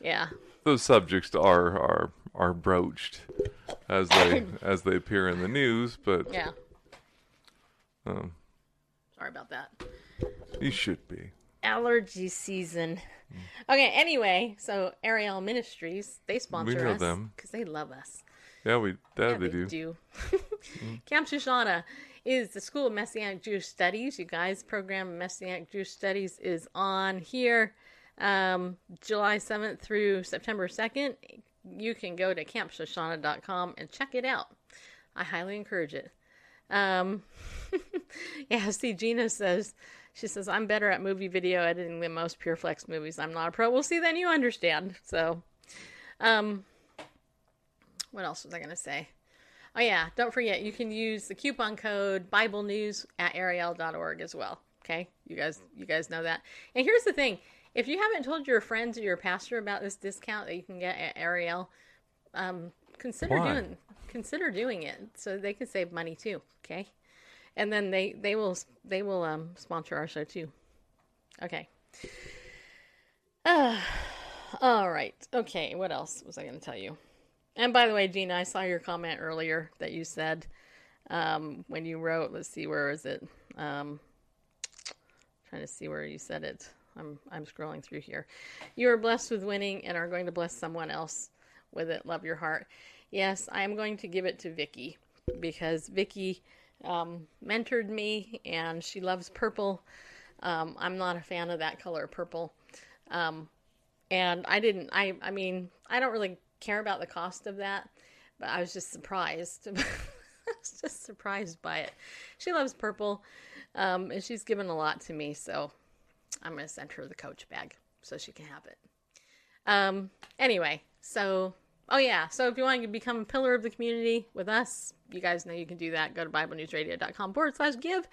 yeah. Those subjects are are are broached as they as they appear in the news, but Yeah. um, Sorry about that. you should be. Allergy season. Okay, anyway, so Ariel Ministries, they sponsor know us them. because they love us. Yeah, we that Yeah, they, do. Camp Shoshana is the School of Messianic Jewish Studies. You guys, program Messianic Jewish Studies is on here um, July 7th through September 2nd. You can go to campshoshana.com and check it out. I highly encourage it. Um, yeah, see, Gina says, she says, I'm better at movie video editing than most PureFlix movies. I'm not a pro. Well, see, then you understand. So, um, what else was I going to say? Oh yeah, don't forget you can use the coupon code Bible News at Ariel.org as well. Okay, you guys, you guys know that. And here's the thing: if you haven't told your friends or your pastor about this discount that you can get at Ariel, um, consider Why? doing consider doing it so they can save money too. Okay, and then they they will they will um, sponsor our show too. Okay. Uh, all right. Okay. What else was I going to tell you? And by the way, Gina, I saw your comment earlier that you said um, when you wrote. Let's see, where is it? Um, trying to see where you said it. I'm I'm scrolling through here. You are blessed with winning and are going to bless someone else with it. Love your heart. Yes, I am going to give it to Vicky because Vicky um, mentored me and she loves purple. Um, I'm not a fan of that color, purple. Um, and I didn't. I I mean, I don't really care about the cost of that, but I was just surprised. I was just surprised by it. She loves purple, um, and she's given a lot to me, so I'm gonna send her the Coach bag so she can have it. Um. Anyway, so oh yeah, so if you want to become a pillar of the community with us, you guys know you can do that. Go to BibleNewsRadio.com forward slash give.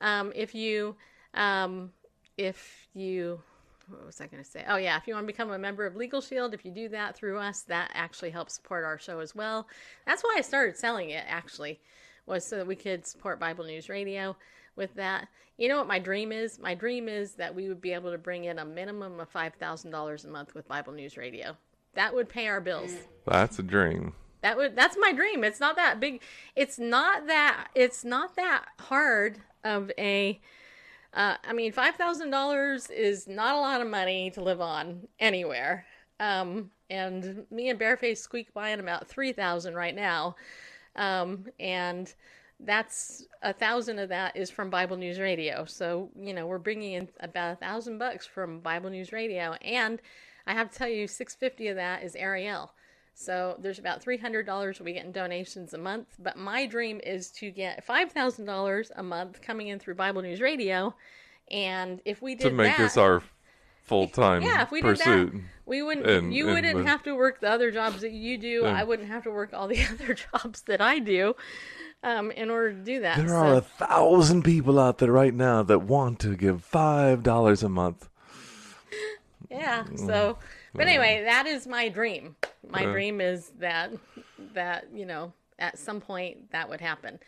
Um, if you um, if you what was I going to say? Oh, yeah. If you want to become a member of Legal Shield, if you do that through us, that actually helps support our show as well. That's why I started selling it, actually, was so that we could support Bible News Radio with that. You know what my dream is? My dream is that we would be able to bring in a minimum of $5,000 a month with Bible News Radio. That would pay our bills. That's a dream. That would that's my dream. It's not that big. It's not that it's not that hard of a uh, I mean, five thousand dollars is not a lot of money to live on anywhere. Um, and me and Bareface squeak by at about three thousand right now, um, and that's a thousand of that is from Bible News Radio. So you know we're bringing in about a thousand bucks from Bible News Radio, and I have to tell you, six fifty of that is Ariel. So there's about three hundred dollars we get in donations a month. But my dream is to get five thousand dollars a month coming in through Bible News Radio. And if we did To make that, this our full time yeah, if we pursuit. did that, we wouldn't. And- you and wouldn't have to work the other jobs that you do. Yeah. I wouldn't have to work all the other jobs that I do, um, in order to do that. There So- are a thousand people out there right now that want to give five dollars a month. Yeah. Mm. So, but anyway, that is my dream. My Yeah. dream is that that you know at some point that would happen.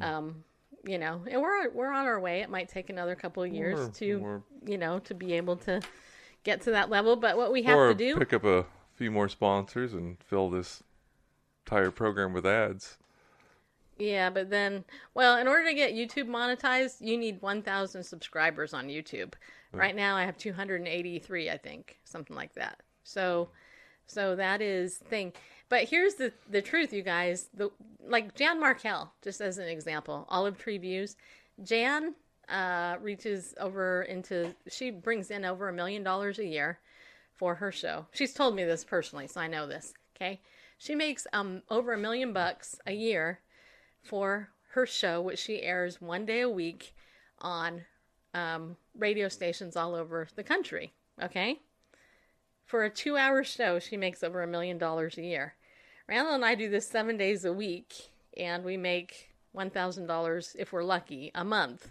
Um, you know, and we're we're on our way. It might take another couple of years Or- to or- you know to be able to get to that level. But what we have to do, pick up a few more sponsors and fill this entire program with ads. Yeah. But then, well, in order to get YouTube monetized, you need 1,000 subscribers on YouTube. Right now, I have 283, I think, something like that. So, so that is thing. But here's the the truth, you guys. The like Jan Markell, just as an example, Olive Tree Views. Jan uh, reaches over into she brings in over a million dollars a year for her show. She's told me this personally, so I know this. Okay, she makes um over a million bucks a year for her show, which she airs one day a week on um, radio stations all over the country. Okay, For a two hour show, she makes over a million dollars a year. Randall and I do this seven days a week, and we make $1,000 if we're lucky a month.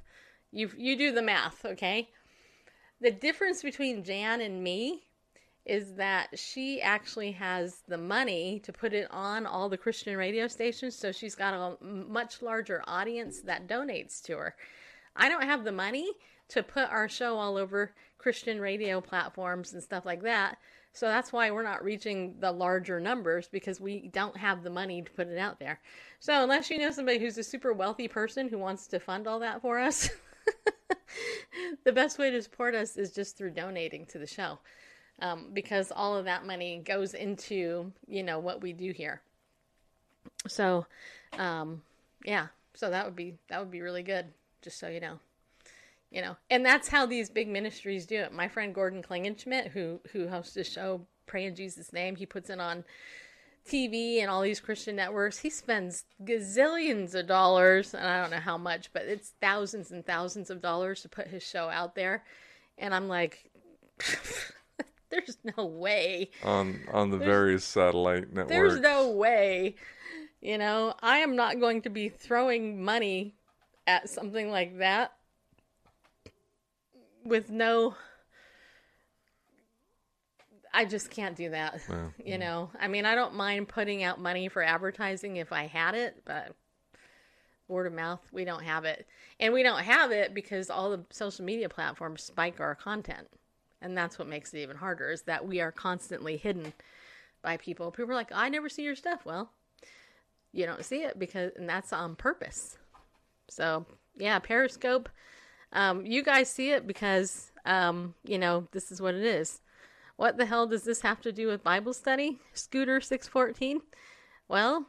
You, you do the math, okay? The difference between Jan and me is that she actually has the money to put it on all the Christian radio stations, so she's got a much larger audience that donates to her. I don't have the money to put our show all over Christian radio platforms and stuff like that. So that's why we're not reaching the larger numbers because we don't have the money to put it out there. So unless you know somebody who's a super wealthy person who wants to fund all that for us, the best way to support us is just through donating to the show. Um, because all of that money goes into, you know, what we do here. So, um, yeah, so that would be, that would be really good. Just so you know you know and that's how these big ministries do it my friend gordon klingenschmitt who who hosts the show pray in jesus name he puts it on tv and all these christian networks he spends gazillions of dollars and i don't know how much but it's thousands and thousands of dollars to put his show out there and i'm like there's no way on on the various satellite networks. there's no way you know i am not going to be throwing money at something like that with no I just can't do that. Yeah. You know, I mean, I don't mind putting out money for advertising if I had it, but word of mouth, we don't have it. And we don't have it because all the social media platforms spike our content. And that's what makes it even harder is that we are constantly hidden by people. People are like, I never see your stuff. Well, you don't see it because, and that's on purpose. So, yeah, Periscope. Um, you guys see it because, um, you know, this is what it is. What the hell does this have to do with Bible study? Scooter 614? Well,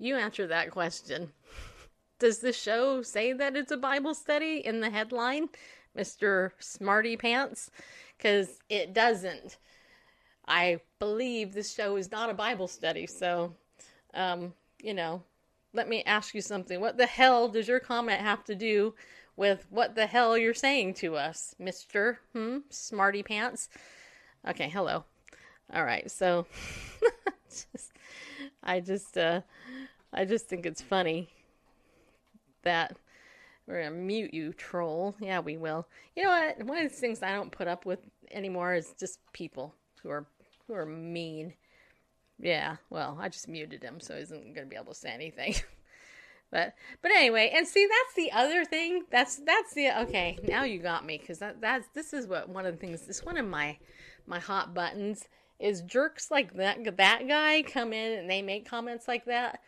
you answer that question. Does the show say that it's a Bible study in the headline, Mr. Smarty Pants? Because it doesn't. I believe this show is not a Bible study, so, um, you know, let me ask you something. What the hell does your comment have to do with what the hell you're saying to us, Mr. Hmm? Smarty Pants? Okay, hello. All right, so just, I just uh I just think it's funny that we're gonna mute you, troll. Yeah, we will. You know what? One of the things I don't put up with anymore is just people who are who are mean. Yeah, well, I just muted him, so he isn't gonna be able to say anything. but but anyway, and see that's the other thing. That's that's the okay. Now you got me because that that's this is what one of the things. This one of my my hot buttons is jerks like that that guy come in and they make comments like that.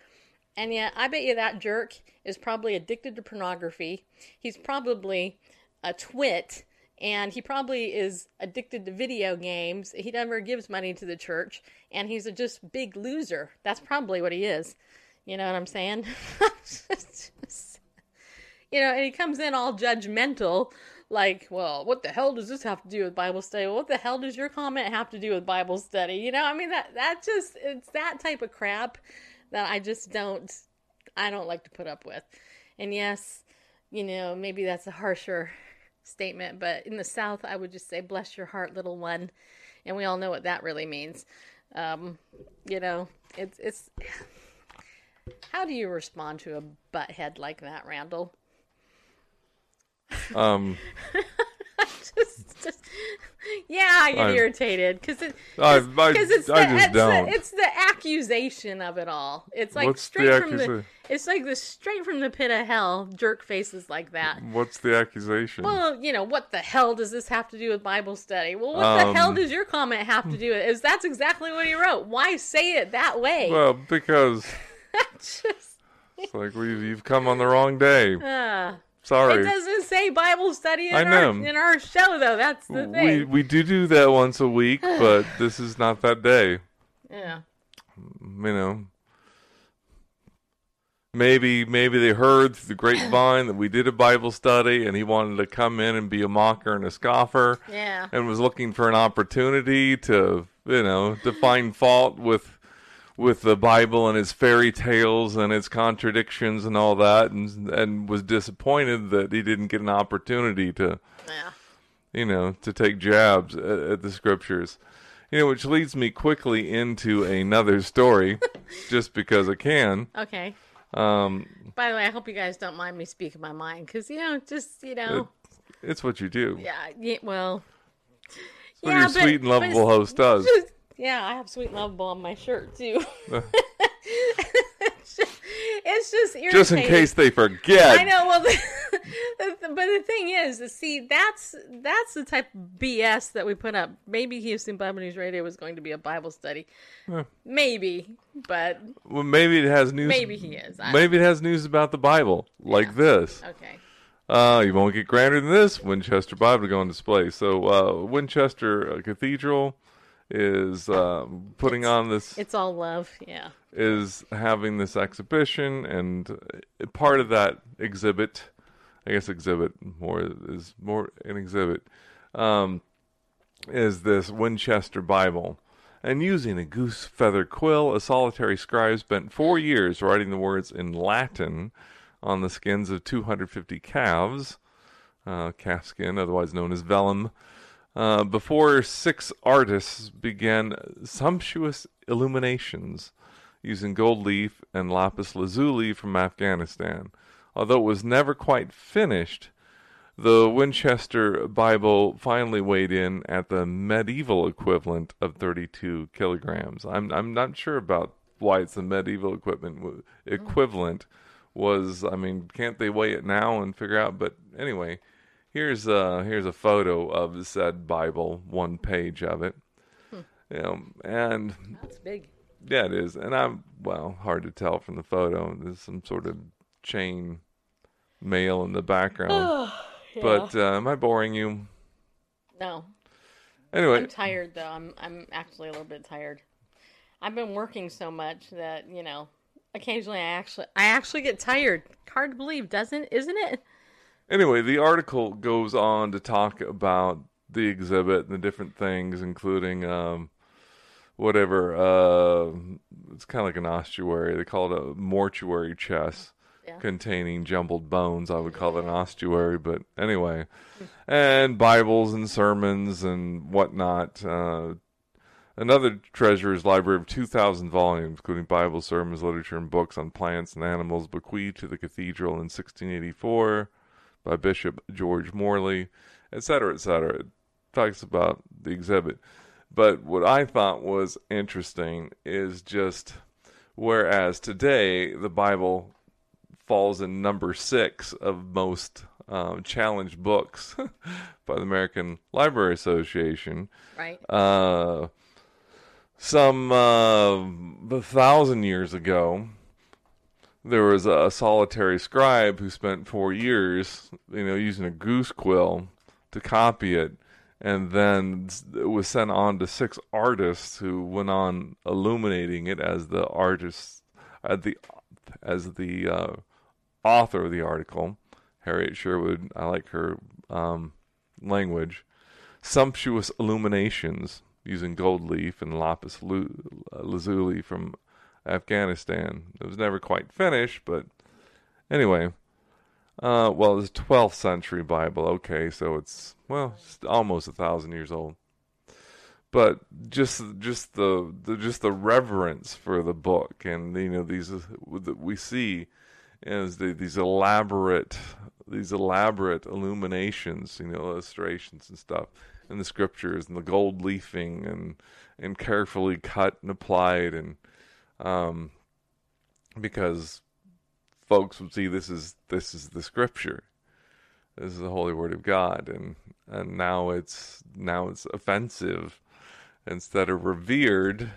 And yet, I bet you that jerk is probably addicted to pornography. He's probably a twit, and he probably is addicted to video games. He never gives money to the church, and he's a just big loser. That's probably what he is. You know what I'm saying? you know, and he comes in all judgmental, like, well, what the hell does this have to do with Bible study? Well, What the hell does your comment have to do with Bible study? You know, I mean that that just it's that type of crap that I just don't I don't like to put up with. And yes, you know, maybe that's a harsher statement, but in the South I would just say bless your heart, little one. And we all know what that really means. Um, you know, it's it's how do you respond to a butthead like that, Randall? Um, just, just, yeah, I get I- irritated because it, I- I- because it's the, it's. The, it's the accusation of it all. It's like What's the straight from the. It's like the straight from the pit of hell. Jerk faces like that. what's the accusation? Well, you know, what the hell does this have to do with Bible study? Well, what the hell Um, does your comment have to do with it? Is that's exactly what he wrote? Why say it that way? Well, because Just, it's like we you've come on the wrong day. uh, Sorry. it doesn't say Bible study in our in our show though. That's the thing. We we do do that once a week, but this is not that day. yeah. Mm, you know. Maybe maybe they heard through the grapevine that we did a Bible study, and he wanted to come in and be a mocker and a scoffer, Yeah. and was looking for an opportunity to you know to find fault with with the Bible and its fairy tales and its contradictions and all that, and and was disappointed that he didn't get an opportunity to Yeah. you know, to take jabs at, at the scriptures. You know, which leads me quickly into another story, just because I can. Okay. Um, By the way, I hope you guys don't mind me speaking my mind because you know, just you know, it's what you do. yeah, yeah, well, It's what yeah, your but- sweet and lovable host does. Yeah, I have sweet Love lovable on my shirt too. it's just, it's just irritating. Just in case they forget. I know. Well, the, but the thing is, see that's that's the type of BS that we put up. Maybe he assumed Bible News Radio was going to be a Bible study. Maybe, but Well, maybe it has news. maybe he is. I- Maybe it has news about the Bible, like this. Okay. Uh, you won't get grander than this. Winchester Bible to go on display. So, uh, Winchester uh, Cathedral is um, putting on this It's all love. Yeah. is having this exhibition, and part of that exhibit, I guess exhibit more is more an exhibit, um, is this Winchester Bible. And using a goose feather quill, a solitary scribe spent four years writing the words in Latin on the skins of 250 calves, uh, calf skin, otherwise known as vellum, uh, before six artists began sumptuous illuminations using gold leaf and lapis lazuli from Afghanistan. Although it was never quite finished, the Winchester Bible finally weighed in at the medieval equivalent of 32 kilograms. I'm I'm not sure about why it's the medieval equipment equivalent was. I mean, can't they weigh it now and figure out? But anyway, here's uh here's a photo of the said Bible, one page of it. You know, and That's big. yeah, it is. And I'm, well, hard to tell from the photo. There's some sort of chain mail in the background. But uh, am I boring you? No. Anyway, I'm tired though. I'm I'm actually a little bit tired. I've been working so much that you know, occasionally I actually I actually get tired. Hard to believe, doesn't isn't it? Anyway, the article goes on to talk about the exhibit and the different things, including um, whatever. Uh, it's kind of like an ossuary. They call it a mortuary chest Yeah. containing jumbled bones. I would call it an ossuary, but anyway. And Bibles and sermons and whatnot. Uh, another treasure is library of 2,000 volumes, including Bible, sermons, literature, and books on plants and animals, bequeathed to the cathedral in 1684 by Bishop George Morley, etc., etc. It talks about the exhibit. But what I thought was interesting is just whereas today the Bible falls in number six of most um, challenged books by the American Library Association, Right. uh, some uh, thousand years ago, there was a solitary scribe who spent four years, you know, using a goose quill to copy it, and then it was sent on to six artists who went on illuminating it as the artists, as the as the uh, author of the article, Harriet Sherwood. I like her um, language. Sumptuous illuminations using gold leaf and lapis lazuli from Afghanistan. It was never quite finished, but anyway. Uh, well, it's a 12th century Bible. Okay, so it's well, it's almost a thousand years old. But just just the, the just the reverence for the book, and you know these that we see is the, these elaborate these elaborate illuminations, you know, illustrations and stuff in the scriptures, and the gold leafing and and carefully cut and applied, and um, because folks would see this is this is the scripture, this is the holy word of God, and and now it's now it's offensive instead of revered.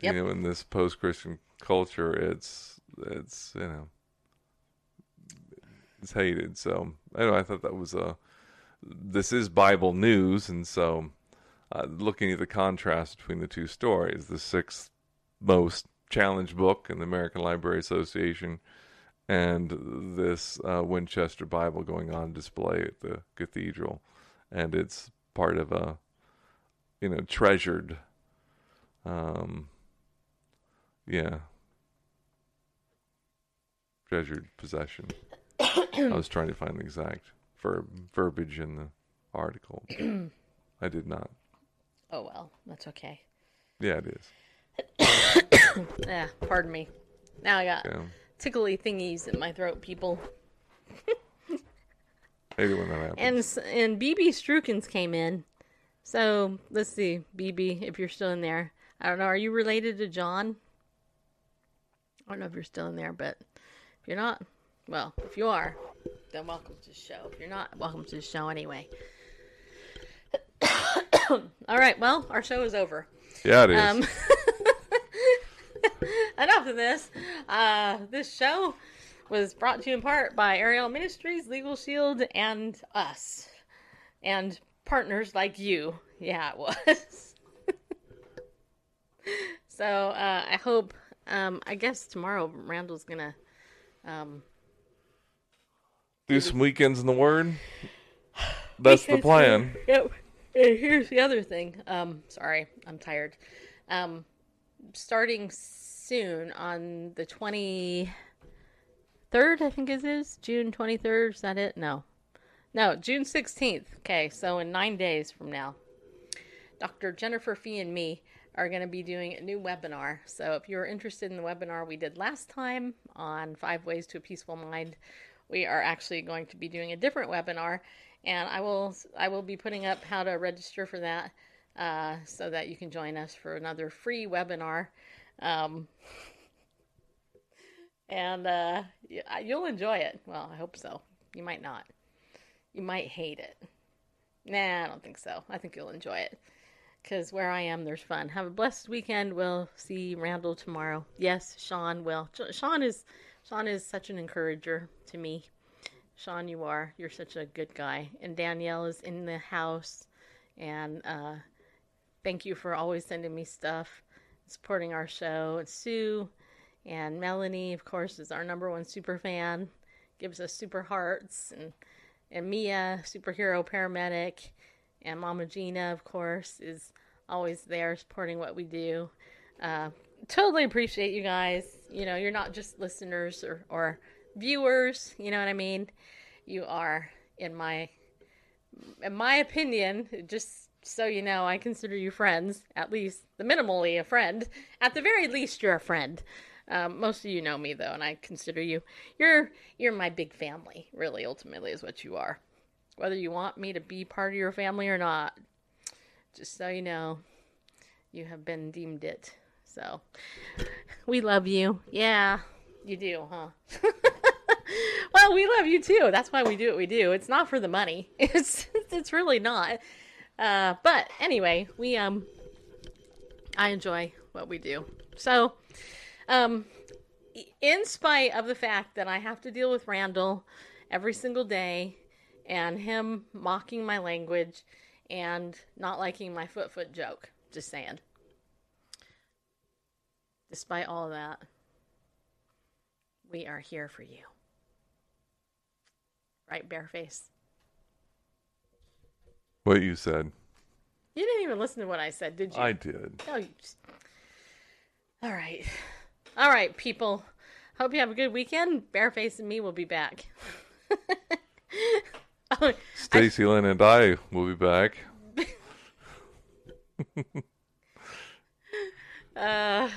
Yep. You know, in this post-Christian culture, it's it's you know it's hated. So anyway, I thought that was a this is Bible news, and so uh, looking at the contrast between the two stories, the sixth most challenged book in the American Library Association, and this uh, Winchester Bible going on display at the cathedral, and it's part of a you know treasured, um, yeah, treasured possession. I was trying to find the exact verb, verbiage in the article. I did not. Oh well, that's okay. Yeah, it is. Yeah, pardon me. Now I got Yeah. tickly thingies in my throat, people. Maybe when that happens. And and BB Strukens came in. So let's see, BB, if you're still in there. I don't know. Are you related to John? I don't know if you're still in there, but if you're not, well, if you are, then welcome to the show. If you're not, welcome to the show anyway. All right. Well, our show is over. yeah, it is. Um, enough of this. Uh, this show was brought to you in part by Ariel Ministries, Legal Shield, and us, and partners like you. Yeah, it was. so uh, I hope. Um, I guess tomorrow Randall's gonna. Um, Do some weekends in the Word. That's the plan. Yep. And here's the other thing. Um, sorry, I'm tired. Um, starting soon on the 23rd, I think it is June 23rd. Is that it? No, no, June 16th. Okay, so in nine days from now, Dr. Jennifer Fee and me are going to be doing a new webinar. So if you're interested in the webinar we did last time on five ways to a peaceful mind, we are actually going to be doing a different webinar, and I will I will be putting up how to register for that, uh, so that you can join us for another free webinar. Um, and uh, you'll enjoy it. Well, I hope so. You might not. You might hate it. Nah, I don't think so. I think you'll enjoy it. Because where I am, there's fun. Have a blessed weekend. We'll see Randall tomorrow. Yes, Sean will. Sean is Sean is such an encourager to me. Sean, you are. You're such a good guy. And Danielle is in the house. And uh, thank you for always sending me stuff, supporting our show. And Sue and Melanie, of course, is our number one super fan. Gives us super hearts. And, and Mia, superhero paramedic. And Mama Gina, of course, is always there supporting what we do. Uh, totally appreciate you guys. You know, you're not just listeners or, or viewers, you know what I mean? You are, in my in my opinion, just so you know, I consider you friends, at least the minimally a friend. At the very least, you're a friend. Um, most of you know me though, and I consider you you're you're my big family. Really, ultimately, is what you are. Whether you want me to be part of your family or not, just so you know, you have been deemed it. So, we love you. Yeah, you do, huh? well, we love you too. That's why we do what we do. It's not for the money. It's it's really not. Uh, but anyway, we um, I enjoy what we do. So, um, in spite of the fact that I have to deal with Randall every single day, and him mocking my language, and not liking my foot foot joke, just saying. Despite all that, we are here for you. Right, Bareface? What you said. You didn't even listen to what I said, did you? I did. Oh, you just... All right. All right, people. Hope you have a good weekend. Bareface and me will be back. oh, Stacy Lynn and I will be back. uh,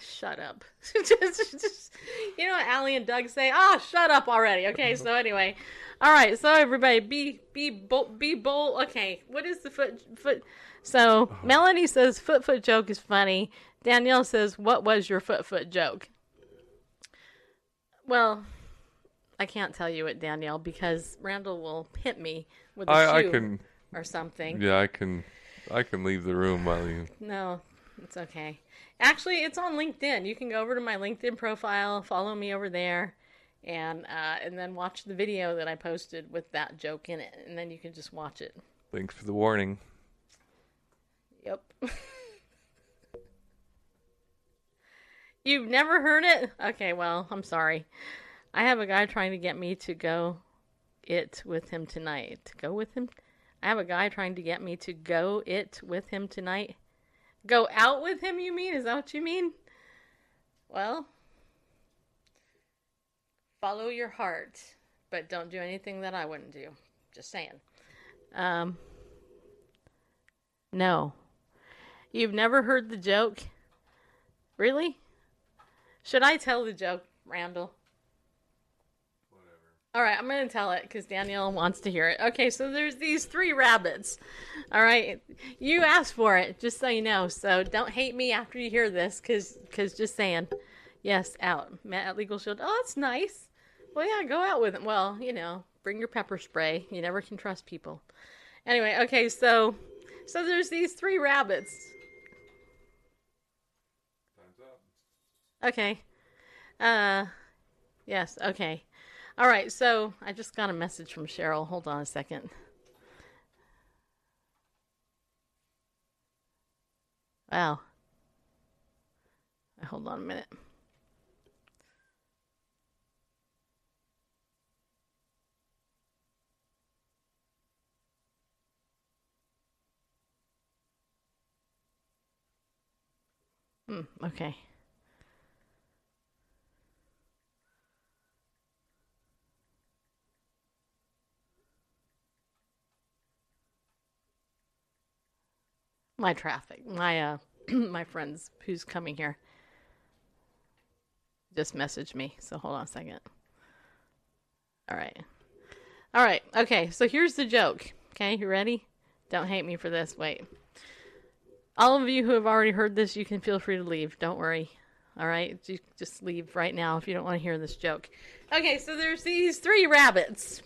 shut up. just, just, you know what Allie and Doug say? Ah, shut up already. Okay, so anyway. All right, so everybody be be bold be bold. Okay, what is the foot foot so uh-huh. Melanie says foot foot joke is funny. Danielle says, What was your foot foot joke? Well, I can't tell you it, Danielle, because Randall will hit me with a I, I shoe can. or something. Yeah, I can. I can leave the room while you. No, it's okay. Actually, it's on LinkedIn. You can go over to my LinkedIn profile, follow me over there, and uh, and then watch the video that I posted with that joke in it, and then you can just watch it. Thanks for the warning. Yep. You've never heard it? Okay, well, I'm sorry. I have a guy trying to get me to go it with him tonight. To go with him? I have a guy trying to get me to go it with him tonight. Go out with him, you mean? Is that what you mean? Well, follow your heart, but don't do anything that I wouldn't do. Just saying. Um, no. You've never heard the joke? Really? Should I tell the joke, Randall? All right, I'm going to tell it because Danielle wants to hear it. Okay, so there's these three rabbits. All right, you asked for it, just so you know. So don't hate me after you hear this, because cause just saying. Yes, out. Matt at Legal Shield. Oh, that's nice. Well, yeah, go out with it. Well, you know, bring your pepper spray. You never can trust people. Anyway, okay, so so there's these three rabbits. Okay. Uh, yes. Okay. All right. So I just got a message from Cheryl. Hold on a second. Wow. Hold on a minute. Hmm, okay. My traffic. My uh my friends who's coming here just messaged me. So hold on a second. All right. All right. Okay. So here's the joke. Okay, you ready? Don't hate me for this. Wait. All of you who have already heard this, you can feel free to leave. Don't worry. All right, you just leave right now if you don't want to hear this joke. Okay, so there's these three rabbits.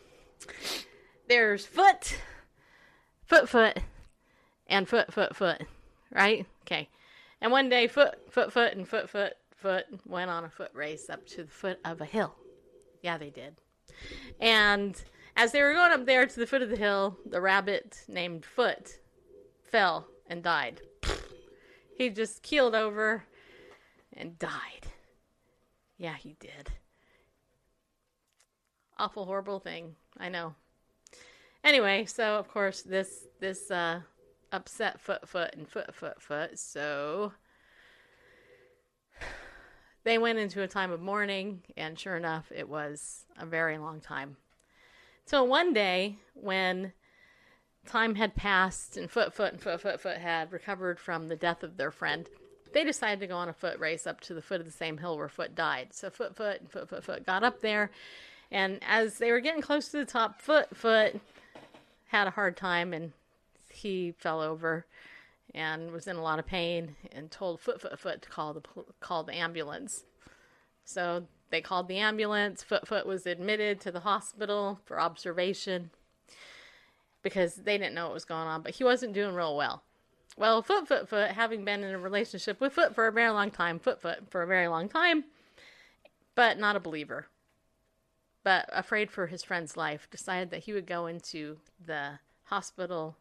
There's foot, foot, foot, and foot, foot, foot. Right? Okay. And one day, foot, foot, foot, and foot, foot, foot went on a foot race up to the foot of a hill. Yeah, they did. And as they were going up there to the foot of the hill, the rabbit named Foot fell and died. He just keeled over and died. Yeah, he did. Awful, horrible thing. I know. Anyway, so of course this this uh, upset foot foot and foot foot foot. So they went into a time of mourning, and sure enough, it was a very long time. So one day, when time had passed and Foot Foot and Foot Foot Foot had recovered from the death of their friend, they decided to go on a foot race up to the foot of the same hill where Foot died. So Foot Foot and Foot Foot Foot got up there, and as they were getting close to the top, Foot Foot had a hard time and he fell over and was in a lot of pain and told Foot Foot Foot to call the call the ambulance. So they called the ambulance. Foot Foot was admitted to the hospital for observation because they didn't know what was going on, but he wasn't doing real well. Well, Foot Foot Foot, having been in a relationship with Foot for a very long time, Foot Foot for a very long time, but not a believer, but afraid for his friend's life, decided that he would go into the hospital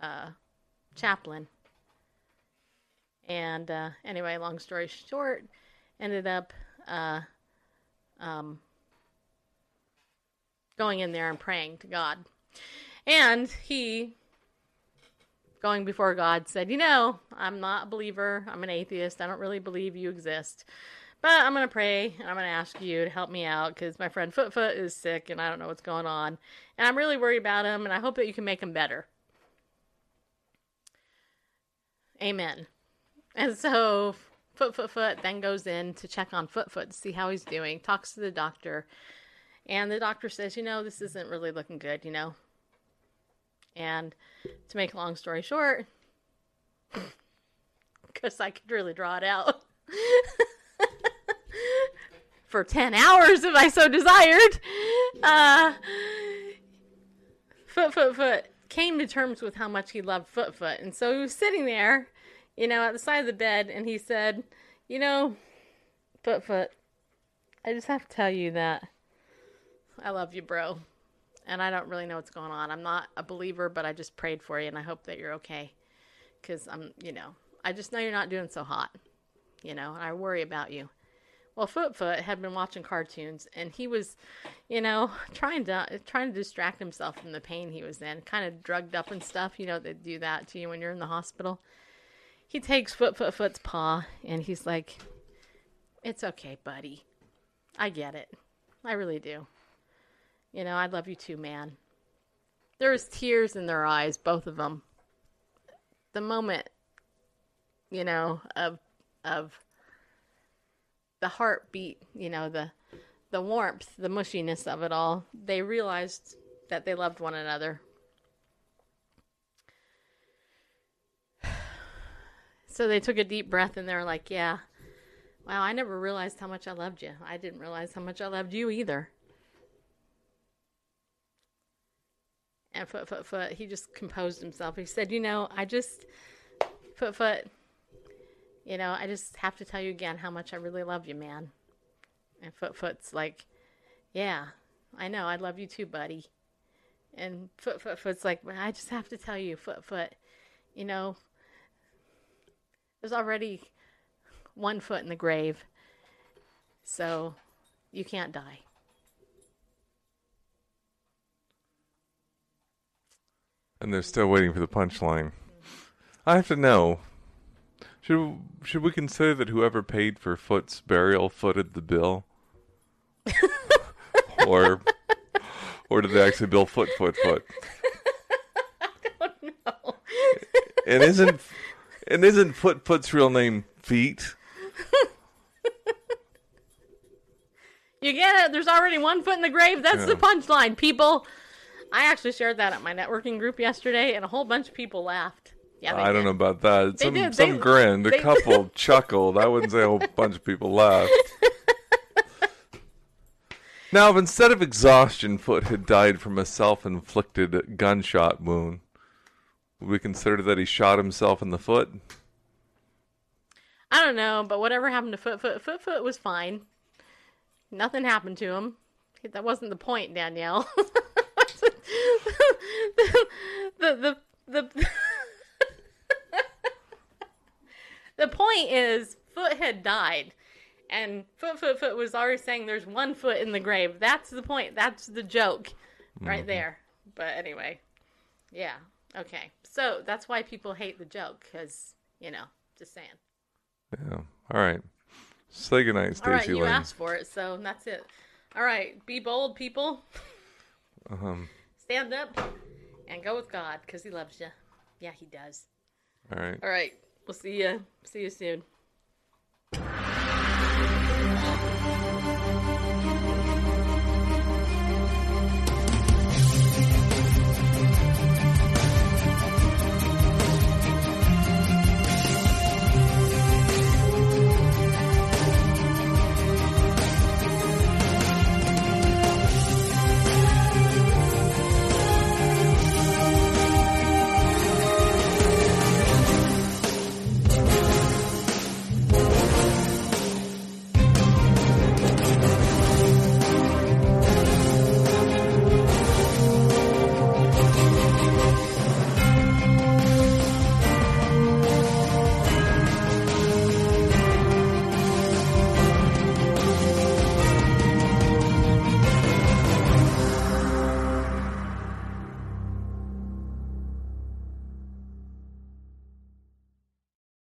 uh, chaplain. And uh, anyway, long story short, ended up uh, um, going in there and praying to God. And he, going before God, said, You know, I'm not a believer. I'm an atheist. I don't really believe you exist. But I'm going to pray and I'm going to ask you to help me out because my friend Foot Foot is sick and I don't know what's going on. And I'm really worried about him and I hope that you can make him better. Amen. And so Foot Foot Foot then goes in to check on Foot Foot to see how he's doing, talks to the doctor, and the doctor says, you know, this isn't really looking good, you know. And to make a long story short, because I could really draw it out for 10 hours if I so desired, uh, Foot Foot Foot came to terms with how much he loved Foot Foot. And so he was sitting there, you know, at the side of the bed, and he said, You know, Foot Foot, I just have to tell you that I love you, bro. And I don't really know what's going on. I'm not a believer, but I just prayed for you, and I hope that you're okay. Because I'm, you know, I just know you're not doing so hot, you know, and I worry about you. Well, Foot Foot had been watching cartoons, and he was, you know, trying to trying to distract himself from the pain he was in, kind of drugged up and stuff. You know, they do that to you when you're in the hospital. He takes Foot Foot Foot's paw, and he's like, "It's okay, buddy. I get it. I really do. You know, I love you too, man." There was tears in their eyes, both of them. the moment, you know, of of the heartbeat, you know, the the warmth, the mushiness of it all, they realized that they loved one another. So they took a deep breath and they're like, "Yeah, wow, I never realized how much I loved you. I didn't realize how much I loved you either." And foot, foot, foot, he just composed himself. He said, "You know, I just, foot, foot, you know, I just have to tell you again how much I really love you, man." And foot, foot's like, "Yeah, I know, I love you too, buddy." And foot, foot, foot's like, I just have to tell you, foot, foot, you know, there's already one foot in the grave, so you can't die." And they're still waiting for the punchline. I have to know. Should should we consider that whoever paid for Foot's burial footed the bill? or or did they actually bill Foot Foot Foot? No. And isn't and isn't Foot Foot's real name Feet? You get it? There's already one foot in the grave. That's the punchline, people. I actually shared that at my networking group yesterday, and a whole bunch of people laughed. Yeah, they I don't know about that. They Some did. some They- grinned, a couple chuckled. I wouldn't say a whole bunch of people laughed. Now, if instead of exhaustion, Foot had died from a self-inflicted gunshot wound, would we consider that he shot himself in the foot? I don't know, but whatever happened to Foot Foot, Foot Foot was fine. Nothing happened to him. That wasn't the point, Danielle. the, the, the, the, the point is, Foot had died. And Foot Foot Foot was already saying there's one foot in the grave. That's the point. That's the joke right there. But anyway, yeah. Okay. So that's why people hate the joke, because, you know, just saying. Yeah. All right. Say goodnight, Stacy All right, you Lynn. asked for it, so that's it. All right, be bold, people. Um, Stand up and go with God, because He loves you. Yeah, He does. all right. All right, we'll see you. See you soon.